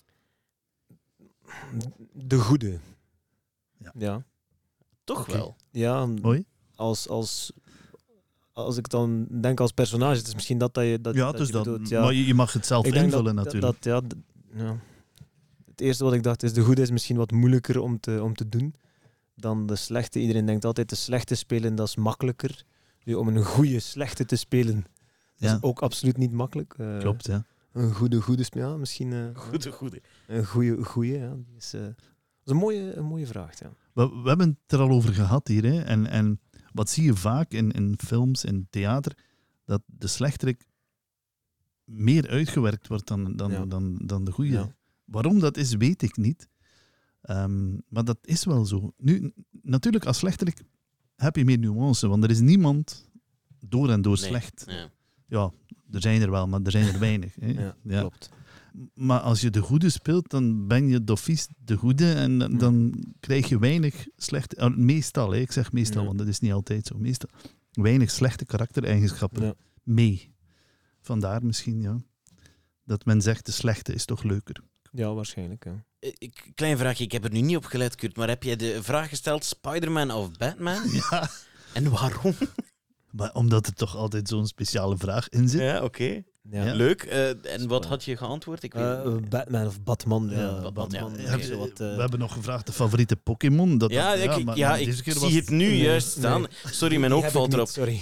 De goede. Ja. Ja. Toch wel. Ja, Mooi. als, als, als ik dan denk als personage, het is misschien dat dat je dat, Ja, dat dus je dat, bedoelt, ja. maar je, je mag het zelf Ik denk invullen dat, natuurlijk. Dat, ja. Het eerste wat ik dacht is, de goede is misschien wat moeilijker om te, om te doen dan de slechte. Iedereen denkt altijd, de slechte spelen, dat is makkelijker. Nu, om een goede slechte te spelen, dat ja, is ook absoluut niet makkelijk. Eh, klopt. Ja. Een goede goede spelen, ja, misschien eh, Goede, goede. een goede goede. Ja, die is, eh, dat is een mooie, een mooie vraag. Ja. We, we hebben het er al over gehad hier. Hè? En, en wat zie je vaak in, in films, in theater, dat de slechterik meer uitgewerkt wordt dan, dan, Ja. dan, dan de goede. Ja. Waarom dat is, weet ik niet. Ehm, maar dat is wel zo. Nu, natuurlijk, als slechterik heb je meer nuance, want er is niemand door en door Nee. slecht. Ja. Ja, er zijn er wel, maar er zijn er weinig. Hè? Ja. klopt. Maar als je de goede speelt, dan ben je d'office de goede en dan- Ja. dan krijg je weinig slechte... eh, Meestal, hè, ik zeg meestal, Ja. want dat is niet altijd zo. Meestal weinig slechte karaktereigenschappen Ja. mee. Vandaar misschien, ja. Dat men zegt, de slechte is toch leuker. ja, waarschijnlijk. Ja. Eh, ik- Klein vraagje, ik heb er nu niet op gelet, Kurt, maar heb jij de vraag gesteld Spider-Man of Batman? Ja. En waarom? Maar omdat er toch altijd zo'n speciale vraag in zit. Ja, oké. Ja. Ja. Leuk. Eh, en wat had je geantwoord? Ik weet Eh, het niet. Batman of Batman. Ja, Batman, ja. zo wat, eh, we hebben nog gevraagd de favoriete Pokémon. Dat, ja, ik, maar- ja, maar ik zie was het nu Nee, juist staan. nee. Sorry, mijn oog valt erop. Sorry.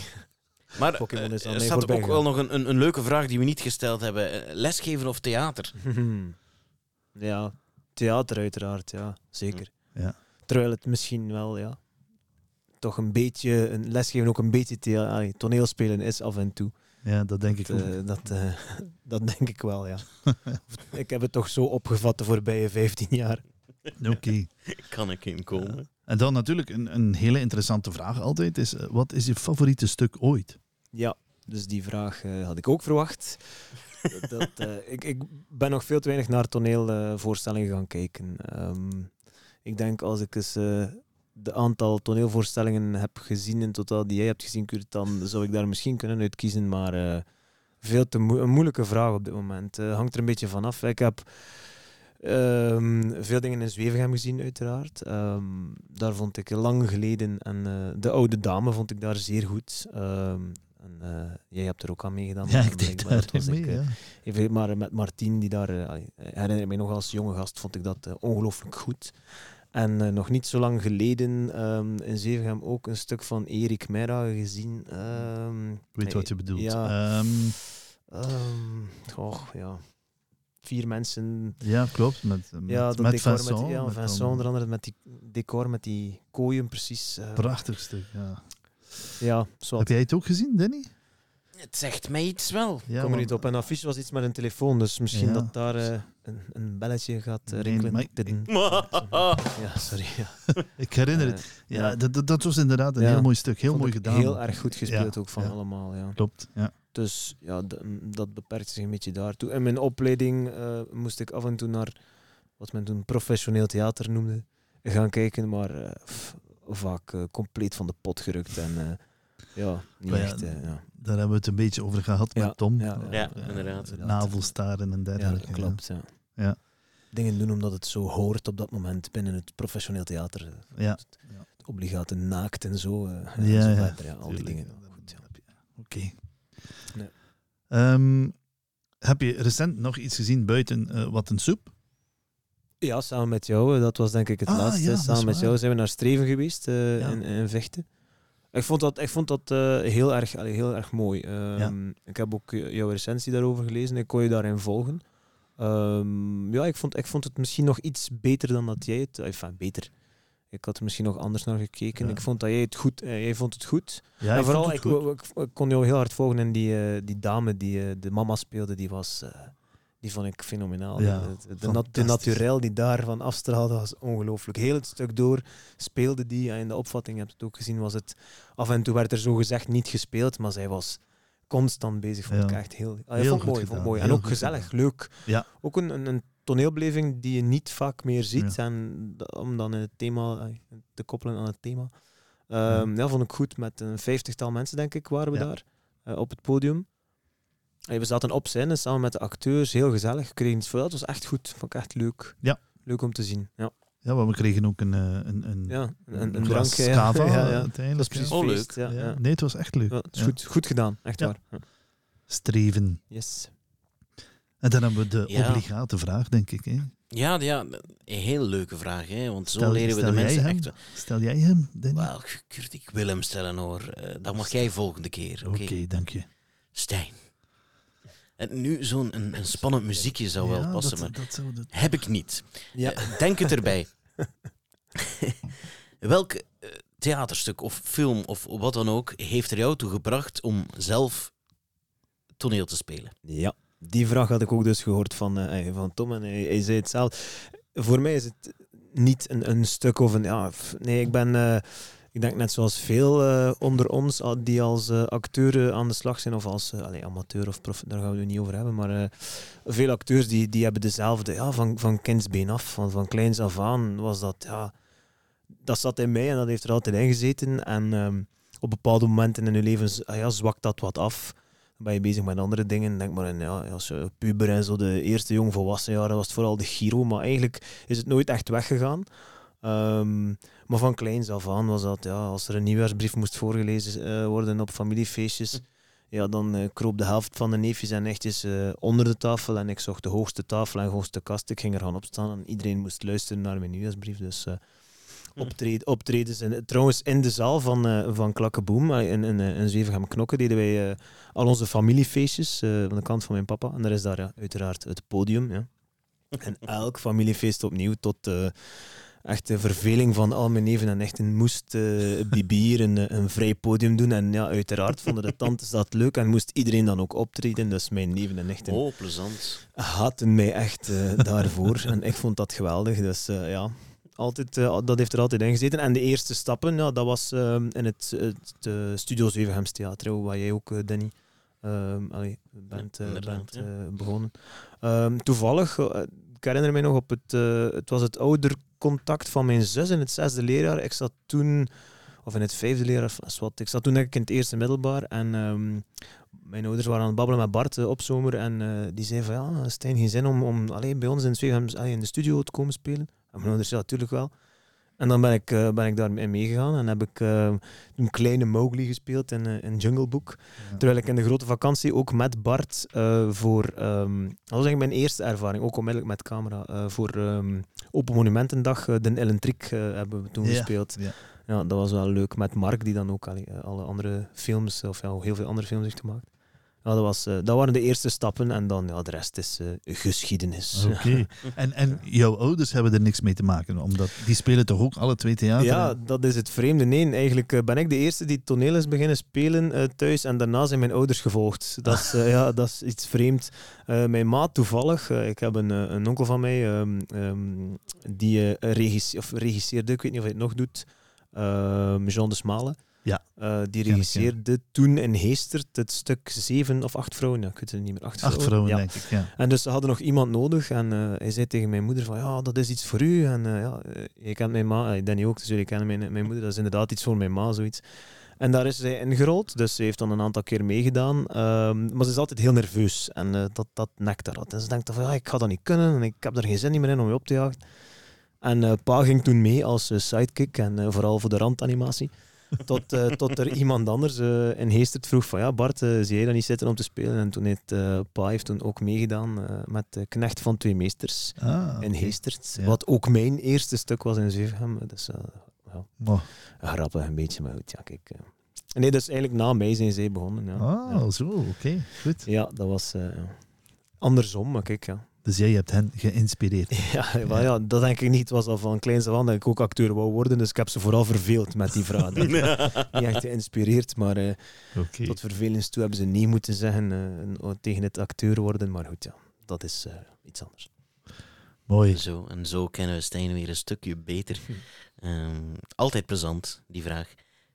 Maar Pokémon is eh, aan er staat ook wel nog een, een, een leuke vraag die we niet gesteld hebben. Eh, Lesgeven of theater? ja, theater uiteraard, ja, zeker. Ja. Terwijl het misschien wel, ja, toch een beetje, een lesgeven ook een beetje thea- allee, toneelspelen is af en toe. Ja, dat denk ik Dat, ook. eh, dat, eh, dat denk ik wel, ja. ik heb het toch zo opgevat de voorbije 15 jaar. Oké. Kan ik inkomen? En dan natuurlijk een, een hele interessante vraag altijd is, eh, wat is je favoriete stuk ooit? Ja, dus die vraag had ik ook verwacht. dat, eh, ik, ik ben nog veel te weinig naar toneelvoorstellingen gaan kijken. Ehm, ik denk als ik eens eh, de aantal toneelvoorstellingen heb gezien in totaal die jij hebt gezien, Kurt, dan zou ik daar misschien kunnen uitkiezen. Maar eh, veel te een moeilijke vraag op dit moment. Eh, hangt er een beetje vanaf. Ik heb ehm, veel dingen in Zwevegem gezien, uiteraard. Ehm, daar vond ik lang geleden en eh, de oude dame vond ik daar zeer goed. Ehm, en, jij hebt er ook aan meegedaan. ja, maar ik daar dat was mee. ik. Even, maar met Martien, die daar, herinner ik me nog als jonge gast, vond ik dat ongelooflijk goed. En eh, nog niet zo lang geleden ehm, in Zevenham ook een stuk van Erik Meira gezien. Ik weet wat je bedoelt. Ja, goh, ja. Vier mensen. ja, klopt. Met, met, ja, dat met decor Vincent. met, ja, met Vincent dan- onder andere met die decor met die kooien precies. Prachtig stuk, ja. ja, Heb jij het ook gezien, Danny? Het zegt mij iets wel. Ja, kom er niet op. En affiche was iets met een telefoon, dus misschien Ja. dat daar eh, een, een belletje gaat eh, Nee, rinkelen. maar Tidden. Ja, sorry. Ja. Ik herinner het. Eh, Ja, Dat, dat, was inderdaad een Ja. heel mooi stuk. Heel vond mooi gedaan. Heel erg goed gespeeld Ja, ook van ja. allemaal. Ja. Klopt, ja. Dus ja, dat beperkt zich een beetje daartoe. In mijn opleiding eh, moest ik af en toe naar wat men toen professioneel theater noemde gaan kijken, maar eh, vaak eh, compleet van de pot gerukt en eh, ja, niet Maar echt. ja. Daar hebben we het een beetje over gehad Ja, met Tom. ja, ja, Eh, inderdaad. Navelstaren en ja, dergelijke. dat klopt. Ja. Ja. Dingen doen omdat het zo hoort op dat moment binnen het professioneel theater. eh, Ja. Het, het obligate naakt en zo. eh, en Ja, zo ja, verder, ja, al die dingen. Goed, ja. Oké. Nee. Ehm, heb je recent nog iets gezien buiten eh, wat een soep? Ja, samen met jou. eh, Dat was denk ik het Ah, laatste. ja, samen met jou zijn we naar Streven geweest eh, Ja. in, in Vechten. Ik vond dat, ik vond dat eh, heel, erg, allee, heel erg mooi. Ehm, Ik heb ook eh, jouw recensie daarover gelezen. Ik kon je daarin volgen. Ehm, ja, ik vond, ik vond het misschien nog iets beter dan dat jij het... Enfin, beter. ik had er misschien nog anders naar gekeken. Ja. Ik vond dat jij het goed, eh, jij vond het goed. Ja, en vooral, ik, kon jou heel hard volgen en die, die dame die de mama speelde, die was... die vond ik fenomenaal. Ja, de, de, de, nat- de fantastisch. naturel die daarvan afstraalde was ongelooflijk. Heel het stuk door speelde die. En in de opvatting, je hebt het ook gezien, was het... Af en toe werd er zo gezegd niet gespeeld, maar zij was constant bezig. Vond Ja. ik echt heel... Ah, Heel vond mooi, vond mooi. En ook gezellig, gedaan. leuk. Ja. Ook een, een, een toneelbeleving die je niet vaak meer ziet. Ja. En om dan in het thema eh, te koppelen aan het thema. Ehm, ja. vond ik goed. Met een vijftigtal mensen, denk ik, waren we daar eh, op het podium. En we zaten op scène samen met de acteurs, heel gezellig. We kregen iets voor. Dat was echt goed. Vond ik echt leuk. Ja. Leuk om te zien. Ja, Ja, maar we kregen ook een, eh, een, een, ja een, drankje. ja. cava Ja, ja. uiteindelijk. Dat is precies Oh, leuk. Ja, ja. ja. Nee, het was echt leuk. Ja, het is Ja. goed, goed gedaan, echt Ja. waar. Ja. Streven. Yes. En dan hebben we de Ja. obligate vraag, denk ik. Hè. Ja, ja, een heel leuke vraag, hè? want zo Stel- leren we de stel jij mensen hem? echt... Stel jij hem, Danny? Wel, Kurt, ik wil hem stellen hoor. Eh, dat mag jij volgende keer. Oké, Oké, dank je. Stijn. En nu zo'n een, een spannend muziekje zou wel passen, dat, maar dat zou de- heb ik niet. Ja. Eh, Denk het erbij. Welk eh, theaterstuk of film of wat dan ook heeft er jou toe gebracht om zelf toneel te spelen? Ja, die vraag had ik ook dus gehoord van, eh, van Tom en hij, hij zei het zelf. Voor mij is het niet een, een stuk of een... Ja, nee, ik ben... eh, ik denk net zoals veel eh, onder ons die als eh, acteur aan de slag zijn, of als eh, allee, amateur of prof, daar gaan we het niet over hebben, maar veel acteurs die, die hebben dezelfde, ja, van, van kindsbeen af, van, van kleins af aan was dat, ja, dat zat in mij en dat heeft er altijd in gezeten. En ehm, op bepaalde momenten in je leven ah ja, zwakt dat wat af. Ben je bezig met andere dingen. Denk maar in, ja, als je puber en zo, de eerste jong volwassen jaren was het vooral de Giro, maar eigenlijk is het nooit echt weggegaan. Ehm, maar van kleins af aan was dat, ja, als er een nieuwjaarsbrief moest voorgelezen eh, worden op familiefeestjes, ja, dan eh, kroop de helft van de neefjes en nichtjes eh, onder de tafel en ik zocht de hoogste tafel en hoogste kast. Ik ging er gaan opstaan en iedereen moest luisteren naar mijn nieuwjaarsbrief. Dus eh, optreden, optredens. En, trouwens, in de zaal van, eh van Klakkeboom, in, in, in Zwevegem Knokken, deden wij al onze familiefeestjes eh, van de kant van mijn papa. En daar is daar ja, uiteraard het podium. Ja. En elk familiefeest opnieuw tot echt de verveling van al mijn neven en nichten moest eh Bibier een, een vrij podium doen. En ja, uiteraard vonden de tantes dat leuk en moest iedereen dan ook optreden. Dus mijn neven en nichten Oh, plezant. haatten mij echt eh, daarvoor. en ik vond dat geweldig. Dus eh, ja, altijd, dat heeft er altijd in gezeten. En de eerste stappen, ja, dat was in het, het Studio Zevenhems Theater, waar jij ook, Danny, ehm, allee, bent, inderdaad, bent ja. begonnen. Ehm, toevallig, ik herinner mij nog op het, het was het oudercontact van mijn zus in het zesde leerjaar. Ik zat toen, of in het vijfde leerjaar, wat, ik zat toen ik in het eerste middelbaar en ehm, mijn ouders waren aan het babbelen met Bart eh, op zomer en eh, die zei van ja, Stijn, geen zin om, om alleen bij ons in, het in de studio te komen spelen. En mijn ouders, ja, natuurlijk wel. En dan ben ik, eh, ben ik daarin meegegaan en heb ik eh, een kleine Mowgli gespeeld in, eh, in Jungle Book. Ja. Terwijl ik in de grote vakantie ook met Bart voor, ehm, dat was eigenlijk mijn eerste ervaring, ook onmiddellijk met camera, voor ehm, Open Monumentendag, de Ellen Trick eh, hebben we toen Ja, gespeeld. ja. Ja, dat was wel leuk met Mark, die dan ook alle andere films, of ja, heel veel andere films heeft gemaakt. Ja, dat, was, eh, dat waren de eerste stappen en dan ja, de rest is eh, geschiedenis. Oké. En, en jouw ouders hebben er niks mee te maken, omdat die spelen toch ook alle twee theater? Ja, dat is het vreemde. Nee, eigenlijk eh, ben ik de eerste die toneel is beginnen spelen thuis en daarna zijn mijn ouders gevolgd. Dat is, ja, dat is iets vreemd. Mijn maat toevallig, ik heb een, een onkel van mij ehm, ehm, die regisse- of regisseerde, ik weet niet of hij het nog doet, ehm, Jean de Smale. Ja. Eh, die ik, ja. regisseerde toen in Heestert het stuk Zeven of Acht Vrouwen. Ja, ik weet het niet meer. Acht, Acht vrouwen, Ja. denk ik. Ja. En dus ze hadden nog iemand nodig. En eh, hij zei tegen mijn moeder van, ja, dat is iets voor u. En eh, ja, je kent mijn ma, eh, Danny ook, dus jullie kennen mijn, mijn moeder. Dat is inderdaad iets voor mijn ma, zoiets. En daar is zij ingerold, dus ze heeft dan een aantal keer meegedaan. Ehm, maar ze is altijd heel nerveus en dat, dat nekt haar. En ze denkt van, ja, ik ga dat niet kunnen en ik heb er geen zin meer in om je op te jagen. En pa ging toen mee als sidekick en vooral voor de randanimatie. Tot, eh, tot er iemand anders eh, in Heestert vroeg van ja Bart, eh, zie jij dat niet zitten om te spelen? En toen heeft eh, pa heeft toen ook meegedaan eh, met de knecht van twee meesters Ah, in oké. Heestert. Ja. Wat ook mijn eerste stuk was in Zevenhem. Dus eh, ja, Oh, grappig een beetje, maar goed. Ja, kijk, eh. Nee, dus eigenlijk na mij zijn zij begonnen. Ja, ah, ja. zo, oké. Goed. Ja, dat was eh, andersom, maar kijk, ja. Dus jij hebt hen geïnspireerd. Ja, maar ja, dat denk ik niet. Het was al van kleins af aan dat ik ook acteur wou worden, dus ik heb ze vooral verveeld met die vraag. niet echt geïnspireerd, maar eh, tot vervelens toe hebben ze nee moeten zeggen eh, en- tegen het acteur worden. Maar goed, ja, dat is eh, iets anders. Mooi. Zo, en zo kennen we Stijn weer een stukje beter. Ehm, altijd plezant, die vraag.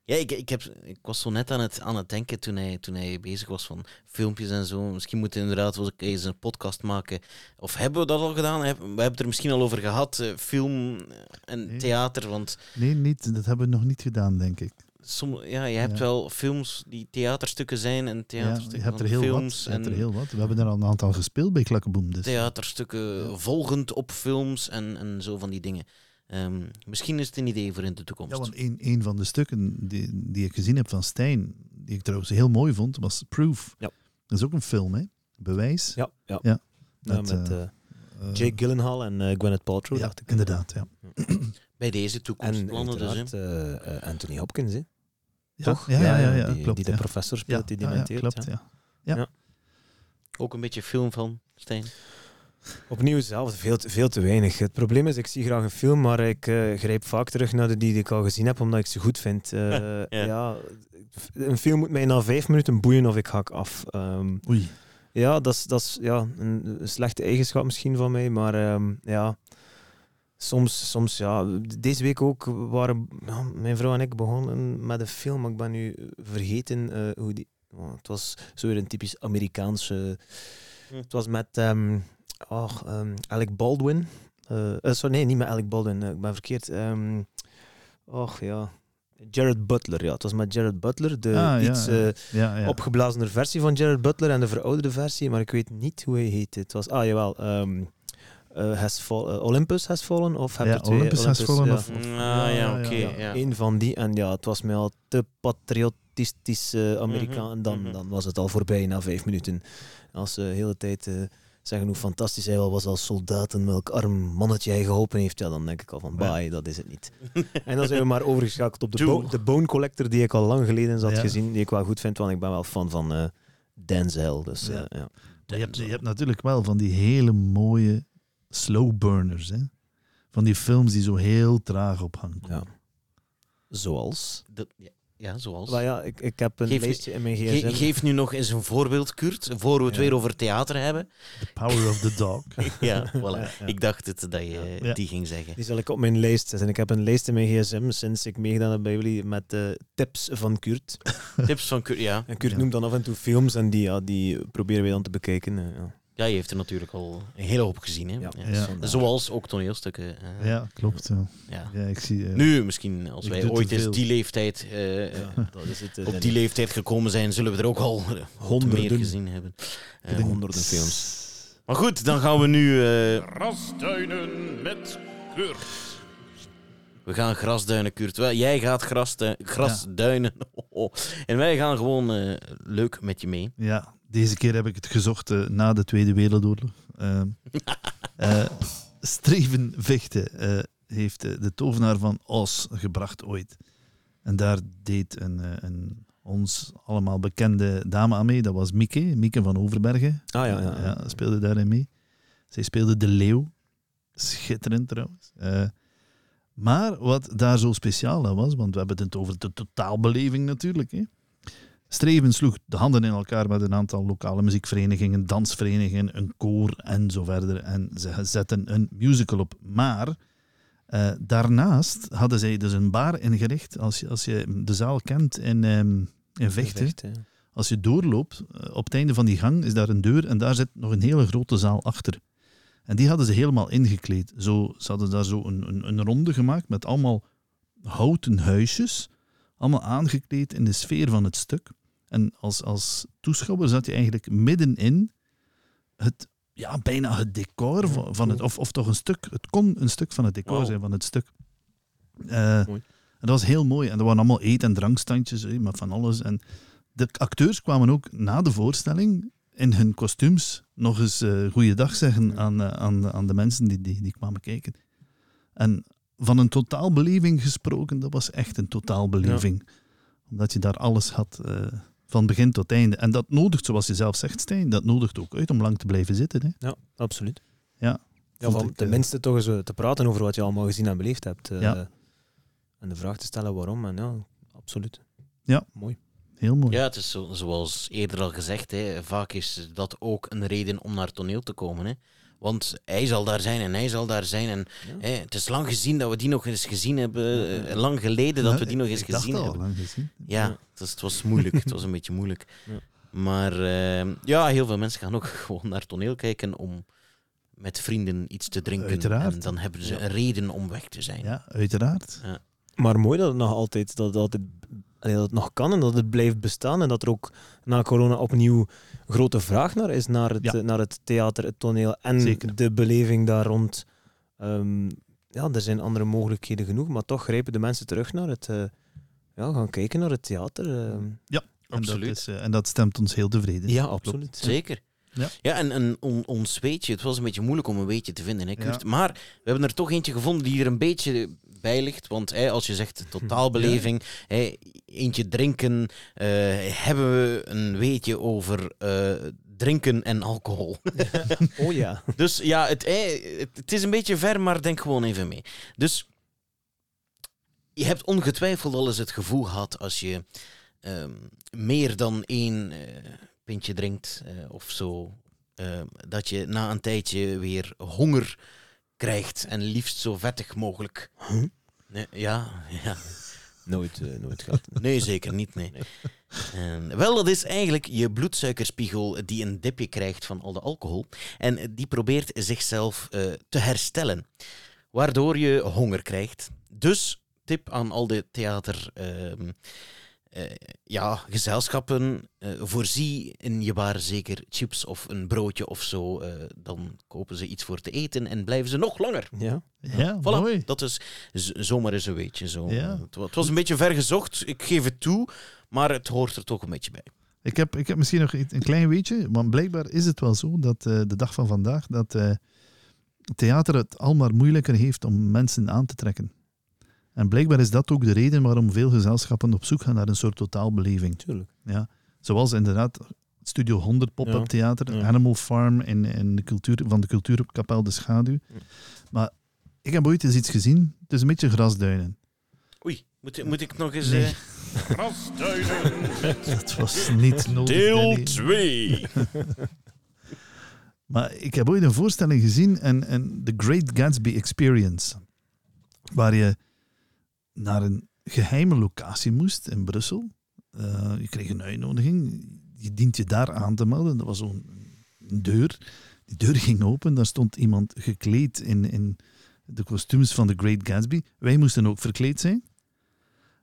Ja, ik, ik, heb, ik was zo net aan het, aan het denken toen hij, toen hij bezig was van filmpjes en zo. Misschien moeten we inderdaad eens een podcast maken. Of hebben we dat al gedaan? We hebben het er misschien al over gehad. eh, film en Nee. theater. Want Nee, niet, dat hebben we nog niet gedaan, denk ik. som, ja, je hebt Ja. wel films die theaterstukken zijn en Ja, theaterstukken je hebt er heel films. wat. Je hebt er en heel wat. We hebben er al een aantal gespeeld bij Klakkeboom. Dus. theaterstukken volgend op films en, en zo van die dingen. Ehm, misschien is het een idee voor in de toekomst. Ja, want een, een van de stukken die, die ik gezien heb van Stijn, die ik trouwens heel mooi vond, was Proof. Ja. Dat is ook een film, hè? Bewijs. Ja, ja. Ja, Ja, met, met eh, eh, Eh, Jake Gyllenhaal en eh, Gwyneth Paltrow, ja, dacht ik. inderdaad. Ja. Bij deze En toekomstplannen dus. eh, eh, Anthony Hopkins, hè? Ja, toch? Ja, ja, ja, ja, die, klopt. die de ja. professor ja, speelt, die ja, ja, dementeert. klopt, ja. ja. Ook een beetje film van Stijn. Opnieuw hetzelfde, veel, te- veel te weinig. Het probleem is, ik zie graag een film, maar ik eh, grijp vaak terug naar de die ik al gezien heb, omdat ik ze goed vind. Eh, Ja. ja. een film moet mij na vijf minuten boeien of ik hak af. Ehm, Oei. ja, dat is, dat is ja, een, een slechte eigenschap misschien van mij, maar ehm, ja... Soms, soms, ja. Deze week ook waren ja, mijn vrouw en ik begonnen met een film, maar ik ben nu vergeten eh, hoe die... oh, het was zo weer een typisch Amerikaanse... Hm. Het was met ehm, oh, ehm, Alec Baldwin. Eh, eh, sorry, nee, niet met Alec Baldwin. eh, ik ben verkeerd. Ehm och ja. Jared Butler, ja. Het was met Jared Butler, de Ah, iets ja. eh, Ja, ja. opgeblazener versie van Jared Butler en de verouderde versie, maar ik weet niet hoe hij heet. Het was, ah jawel, ehm, eh, has fall, eh, Olympus Has Fallen of heb Ja, er twee? Olympus Has Fallen ja. of- Ah, ja, ja, ja, oké. ja. ja. Eén van die. En ja, het was mij al te patriotistisch Amerikaan. Mhm, En dan, mhm. dan was het al voorbij na vijf minuten. Als ze de hele tijd zeggen hoe fantastisch hij wel was als soldaat en welk arm mannetje hij geholpen heeft, ja, dan denk ik al van, Ja. bye, dat is het niet. en dan zijn we maar overgeschakeld op de, bo- de Bone Collector, die ik al lang geleden eens had Ja. gezien, die ik wel goed vind, want ik ben wel fan van eh Denzel. Dus, Ja. eh, ja. Je hebt, je hebt natuurlijk wel van die hele mooie slow burners. Hè? Van die films die zo heel traag op ja. Zoals? Dat- ja, zoals. Maar ja, ik, ik heb een Geef- lijstje in mijn Ge- gsm. geef nu nog eens een voorbeeld, Kurt, voor we het Ja. weer over theater hebben. The Power of the Dog. Ja, voilà. Ja, ja. Ik dacht het, dat je Ja. die ging zeggen. Die zal ik op mijn lijst zetten. Ik heb een lijst in mijn gsm sinds ik meegedaan heb bij jullie met eh, tips van Kurt. Tips van Kurt, ja. En Kurt Ja. noemt dan af en toe films en die, ja, die proberen wij dan te bekijken. eh, ja. Je heeft er natuurlijk al een hele hoop gezien. Hè? Ja. Ja. Ja. Vandaar. Zoals ook toneelstukken. eh, Ja, klopt. Ja. ja. Ja, ik zie, eh, Nu, misschien als Ik wij ooit eens die leeftijd, eh, Ja, dat is het. eh, op die leeftijd gekomen zijn, zullen we er ook al Honderden. honderden meer gezien hebben. Eh, honderden films. maar goed, dan gaan we nu... eh, Grasduinen met Kurt. we gaan grasduinen, Kurt. Wel, Jij gaat grasdu- grasduinen. Oh, En wij gaan gewoon eh, leuk met je mee. Ja, deze keer heb ik het gezocht eh, na de Tweede Wereldoorlog. Ehm eh, Streven Vechten eh, heeft de tovenaar van Oz gebracht ooit. En daar deed een, een ons allemaal bekende dame aan mee. Dat was Mieke, Mieke van Overbergen. Ah ja, ja. ja. speelde daarin mee. Zij speelde de leeuw. Schitterend trouwens. Eh, maar wat daar zo speciaal aan was, want we hebben het over de totaalbeleving natuurlijk. Hè. Streven sloeg de handen in elkaar met een aantal lokale muziekverenigingen, dansverenigingen, een koor en zo verder. En ze zetten een musical op. Maar eh, daarnaast hadden zij dus een bar ingericht, als je, als je de zaal kent in, ehm in Vechten. Ja. Als je doorloopt, eh, op het einde van die gang is daar een deur en daar zit nog een hele grote zaal achter. En die hadden ze helemaal ingekleed. Zo, ze hadden daar zo een, een, een ronde gemaakt met allemaal houten huisjes, allemaal aangekleed in de sfeer van het stuk. En als, als toeschouwer zat je eigenlijk middenin het, ja, bijna het decor van, van het, of, of toch een stuk, het kon een stuk van het decor zijn van het stuk. Eh, Mooi. en dat was heel mooi. En er waren allemaal eet- en drankstandjes met van alles. En de acteurs kwamen ook na de voorstelling in hun kostuums nog eens eh goeiedag zeggen aan, eh, aan, aan de mensen die, die, die kwamen kijken. En van een totaalbeleving gesproken, dat was echt een totaalbeleving. Omdat je daar alles had, van begin tot einde. En dat nodigt, zoals je zelf zegt, Stijn, dat nodigt ook uit om lang te blijven zitten. Hè. ja, absoluut. Ja, Ja, vond van ik, tenminste toch eens eh, te praten over wat je allemaal gezien en beleefd hebt. eh, Ja. En de vraag te stellen waarom. En ja, absoluut. Ja. Mooi. heel mooi. Ja, het is zo, zoals eerder al gezegd, hè, vaak is dat ook een reden om naar toneel te komen. Hè. Want hij zal daar zijn en hij zal daar zijn. En Ja. hè, het is lang gezien dat we die nog eens gezien hebben. Ja. eh, Lang geleden dat we die nog eens ik dacht gezien al hebben. lang gezien. Ja, Ja. Het, was, het was moeilijk. het was een beetje moeilijk. Ja. Maar eh, ja, heel veel mensen gaan ook gewoon naar toneel kijken om met vrienden iets te drinken. Uiteraard. En dan hebben ze Ja. een reden om weg te zijn. Ja, uiteraard. Maar mooi dat het nog altijd, dat het, dat het nog kan en dat het blijft bestaan. En dat er ook na corona opnieuw grote vraag naar is, naar het, Ja. eh, naar het theater, het toneel en Zeker. de beleving daar rond. Ehm, ja, er zijn andere mogelijkheden genoeg, maar toch grijpen de mensen terug naar het, eh, ja, gaan kijken naar het theater. ehm. En dat, Absoluut. is, eh, en dat stemt ons heel tevreden. ja, absoluut. Zeker. Ja. Ja, en, en on- ons weetje, het was een beetje moeilijk om een weetje te vinden, hè, Kurt? Ja. Maar we hebben er toch eentje gevonden die er een beetje bij ligt. Want hè, als je zegt totaalbeleving, hè, eentje drinken, eh, hebben we een weetje over eh, drinken en alcohol. Oh ja. Dus ja, het, het, het is een beetje ver, maar denk gewoon even mee. Dus je hebt ongetwijfeld al eens het gevoel gehad als je ehm, meer dan één eh, pintje drinkt eh, of zo, ehm, dat je na een tijdje weer honger krijgt en liefst zo vettig mogelijk. Huh? Nee, ja, ja. Nooit, eh, nooit gehad. Nee, zeker niet. Nee. En, wel, dat is eigenlijk je bloedsuikerspiegel die een dipje krijgt van al de alcohol. En die probeert zichzelf eh, te herstellen, waardoor je honger krijgt. Dus, tip aan al de theater. ehm, eh, ja, gezelschappen, eh, voorzie in je bar zeker chips of een broodje of zo. eh, dan kopen ze iets voor te eten en blijven ze nog langer. Ja. Ja, Voilà, mooi. dat is zomaar eens een weetje. Zo. Ja. Het, wa- het was een beetje ver gezocht, ik geef het toe, maar het hoort er toch een beetje bij. Ik heb, ik heb misschien nog iets- een klein weetje, want blijkbaar is het wel zo dat eh, de dag van vandaag dat eh, theater het al maar moeilijker heeft om mensen aan te trekken. En blijkbaar is dat ook de reden waarom veel gezelschappen op zoek gaan naar een soort totaalbeleving. Tuurlijk. Zoals inderdaad Studio 100 pop-up Ja. theater, Ja. Animal Farm in, in de cultuur, van de cultuurkapel De Schaduw. Ja. Maar ik heb ooit eens iets gezien, het is een beetje grasduinen. Oei, moet, moet ik nog eens... Nee. eh, Grasduinen Dat was niet nodig. deel Danny. 2. Maar ik heb ooit een voorstelling gezien, en, en The Great Gatsby Experience, waar je naar een geheime locatie moest in Brussel. Eh, je kreeg een uitnodiging, je dient je daar aan te melden. Dat was zo'n een deur. Die deur ging open, daar stond iemand gekleed in, in de kostuums van The Great Gatsby. Wij moesten ook verkleed zijn.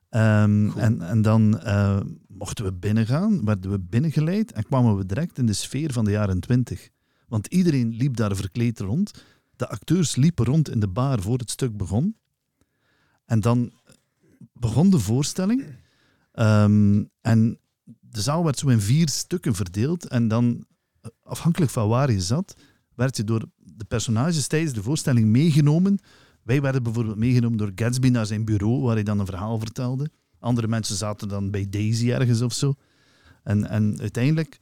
Ehm, en, en dan eh, mochten we binnengaan, werden we binnengeleid en kwamen we direct in de sfeer van de jaren twintig. Want iedereen liep daar verkleed rond. De acteurs liepen rond in de bar voor het stuk begon. En dan begon de voorstelling. Ehm, en de zaal werd zo in vier stukken verdeeld. En dan, eh, afhankelijk van waar je zat, werd je door de personages tijdens de voorstelling meegenomen. Wij werden bijvoorbeeld meegenomen door Gatsby naar zijn bureau, waar hij dan een verhaal vertelde. Andere mensen zaten dan bij Daisy ergens of zo. En, en uiteindelijk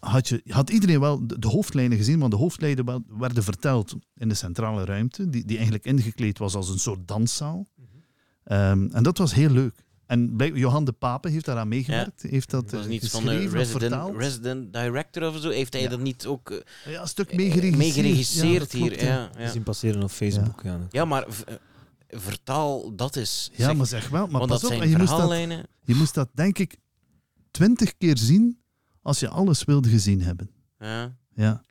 had, je, had iedereen wel de, de hoofdlijnen gezien, want de hoofdlijnen werden verteld in de centrale ruimte, die, die eigenlijk ingekleed was als een soort danszaal. Ehm, en dat was heel leuk. En blijk- Johan de Pape heeft daaraan meegewerkt. Heeft dat was eh, niet van geschreven de of resident, vertaald. resident director of zo. Heeft hij Ja. dat niet ook eh, Ja, een stuk eh, meegeregisseerd. dat hier? ja. ja. Zien passeren op Facebook. Ja. ja, maar eh, vertaal dat is. Ja, zeg, maar zeg wel. Maar want pas dat op, en je moest dat, je moest dat denk ik twintig keer zien als je alles wilde gezien hebben. Ja. Ja,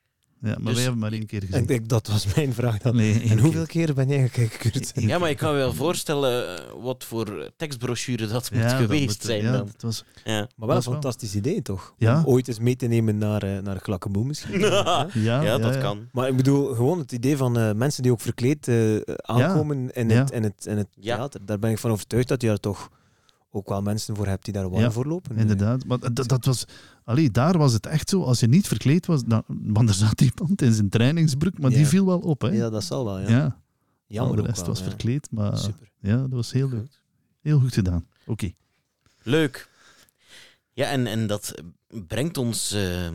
ja maar Dus- wij hebben maar één keer Ik gezien. denk, dat was mijn vraag dan. Nee, En hoeveel keer. keren ben jij gekeken, Kurt? Ja, maar ik kan me wel voorstellen eh, wat voor tekstbrochure dat moet Ja, dat geweest moet- zijn ja, dan. dat was, Ja. Maar wel Dat een wel. fantastisch idee, toch? Ja. Om ooit eens mee te nemen naar, eh naar Glakkenboom misschien. Ja. ja, ja, dat ja. kan. Maar ik bedoel, gewoon het idee van eh, mensen die ook verkleed eh, aankomen in, het, in, het, in het Ja. theater. Daar ben ik van overtuigd dat je daar toch ook wel mensen voor hebt die daar warm Ja, voor lopen. Inderdaad. Maar dat, dat was, allee, daar was het echt zo. Als je niet verkleed was, dan, want er zat iemand in zijn trainingsbroek, maar die viel wel op. Hè? Ja, dat zal wel. Ja. ja. Jammer de rest wel, was ja. verkleed, maar Super. ja, dat was heel leuk. Heel goed gedaan. Oké. Leuk. Ja, en, en dat brengt ons eh,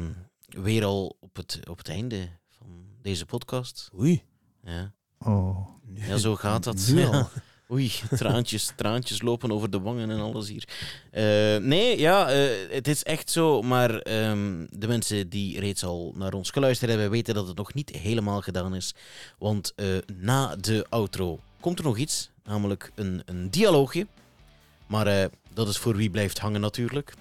weer al op het, op het einde van deze podcast. Oei. Ja, Oh. ja zo gaat dat. Nu al. Oei, traantjes, traantjes lopen over de wangen en alles hier. Eh, nee, ja, eh, het is echt zo. Maar ehm, de mensen die reeds al naar ons geluisterd hebben, weten dat het nog niet helemaal gedaan is. Want eh, na de outro komt er nog iets, namelijk een, een dialoogje. Maar dat is voor wie blijft hangen natuurlijk.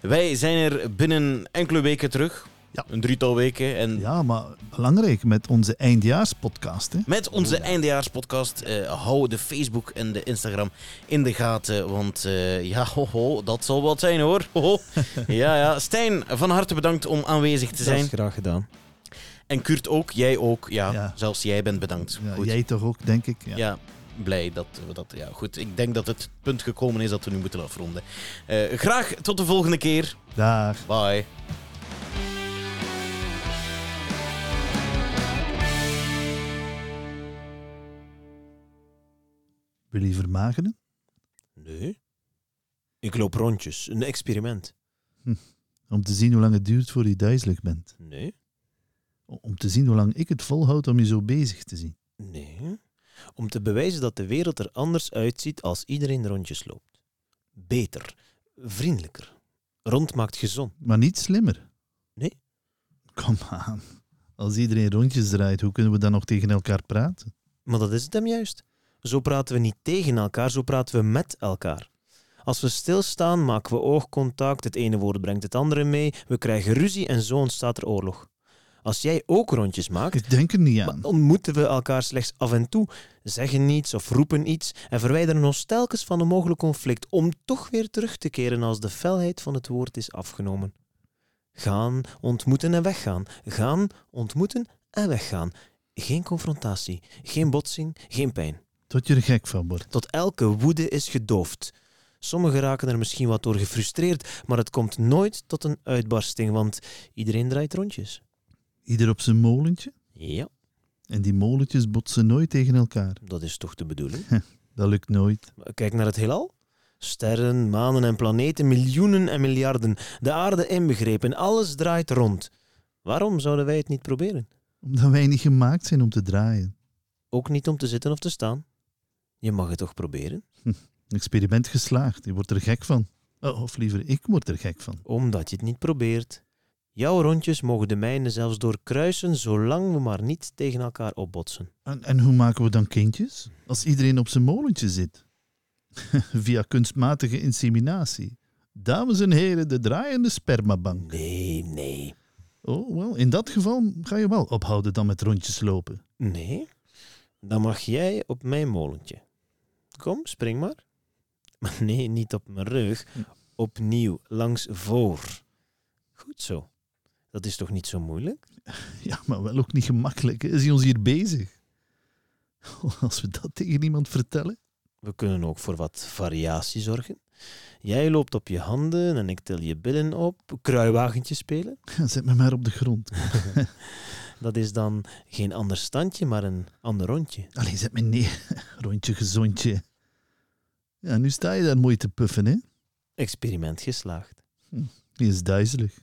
Wij zijn er binnen enkele weken terug. Ja. Een drietal weken. En Ja, maar belangrijk met onze eindejaarspodcast. Hè? met onze Oh, ja. eindejaarspodcast eh hou de Facebook en de Instagram in de gaten. Want eh, ja, ho, ho, dat zal wat zijn hoor. Ho, ho. ja, ja. Stijn, van harte bedankt om aanwezig te Dat zijn. is graag gedaan. En Kurt ook, jij ook. Ja, Ja. zelfs jij bent bedankt. Ja, Goed. jij toch ook, denk ik. Ja. Ja, blij dat we dat. Ja, goed. Ik denk dat het punt gekomen is dat we nu moeten afronden. Eh, graag tot de volgende keer. Dag. Bye. Wil je vermageren? Nee. Ik loop rondjes. Een experiment. Om te zien hoe lang het duurt voor je duizelig bent. Nee. Om te zien hoe lang ik het volhoud om je zo bezig te zien. Nee. Om te bewijzen dat de wereld er anders uitziet als iedereen rondjes loopt. Beter. Vriendelijker. Rond maakt gezond. Maar niet slimmer. Nee. Kom aan. Als iedereen rondjes draait, hoe kunnen we dan nog tegen elkaar praten? Maar dat is het hem juist. Zo praten we niet tegen elkaar, zo praten we met elkaar. Als we stilstaan, maken we oogcontact, het ene woord brengt het andere mee, we krijgen ruzie en zo ontstaat er oorlog. Als jij ook rondjes maakt, Ik denk er niet aan. ontmoeten we elkaar slechts af en toe, zeggen niets of roepen iets en verwijderen ons telkens van een mogelijk conflict om toch weer terug te keren als de felheid van het woord is afgenomen. Gaan, ontmoeten en weggaan. Gaan, ontmoeten en weggaan. Geen confrontatie, geen botsing, geen pijn. Tot je er gek van wordt. Tot elke woede is gedoofd. Sommigen raken er misschien wat door gefrustreerd, maar het komt nooit tot een uitbarsting, want iedereen draait rondjes. Ieder op zijn molentje. Ja, En die molentjes botsen nooit tegen elkaar. dat is toch de bedoeling. Dat lukt nooit. Kijk naar het heelal. Sterren, manen en planeten, miljoenen en miljarden. De aarde inbegrepen, alles draait rond. Waarom zouden wij het niet proberen? Omdat wij niet gemaakt zijn om te draaien. Ook niet om te zitten of te staan. Je mag het toch proberen? Experiment geslaagd. Je wordt er gek van. Oh, of liever, ik word er gek van. Omdat je het niet probeert. Jouw rondjes mogen de mijne zelfs doorkruisen, zolang we maar niet tegen elkaar opbotsen. En, en hoe maken we dan kindjes? Als iedereen op zijn molentje zit. Via kunstmatige inseminatie. Dames en heren, de draaiende spermabank. Nee, nee, Oh, wel, in dat geval ga je wel ophouden dan met rondjes lopen. nee. Dan mag jij op mijn molentje. Kom, spring maar. Maar nee, niet op mijn rug. Opnieuw, langs voor. Goed zo. Dat is toch niet zo moeilijk? Ja, maar wel ook niet gemakkelijk. hè. Is hij ons hier bezig? Als we dat tegen iemand vertellen. We kunnen ook voor wat variatie zorgen. Jij loopt op je handen en ik til je billen op. Kruiwagentje spelen. Zet me maar op de grond. Dat is dan geen ander standje, maar een ander rondje. Allee, zet me neer. Rondje gezondje. Ja, nu sta je daar mooi te puffen, hè? Experiment geslaagd. Die is duizelig.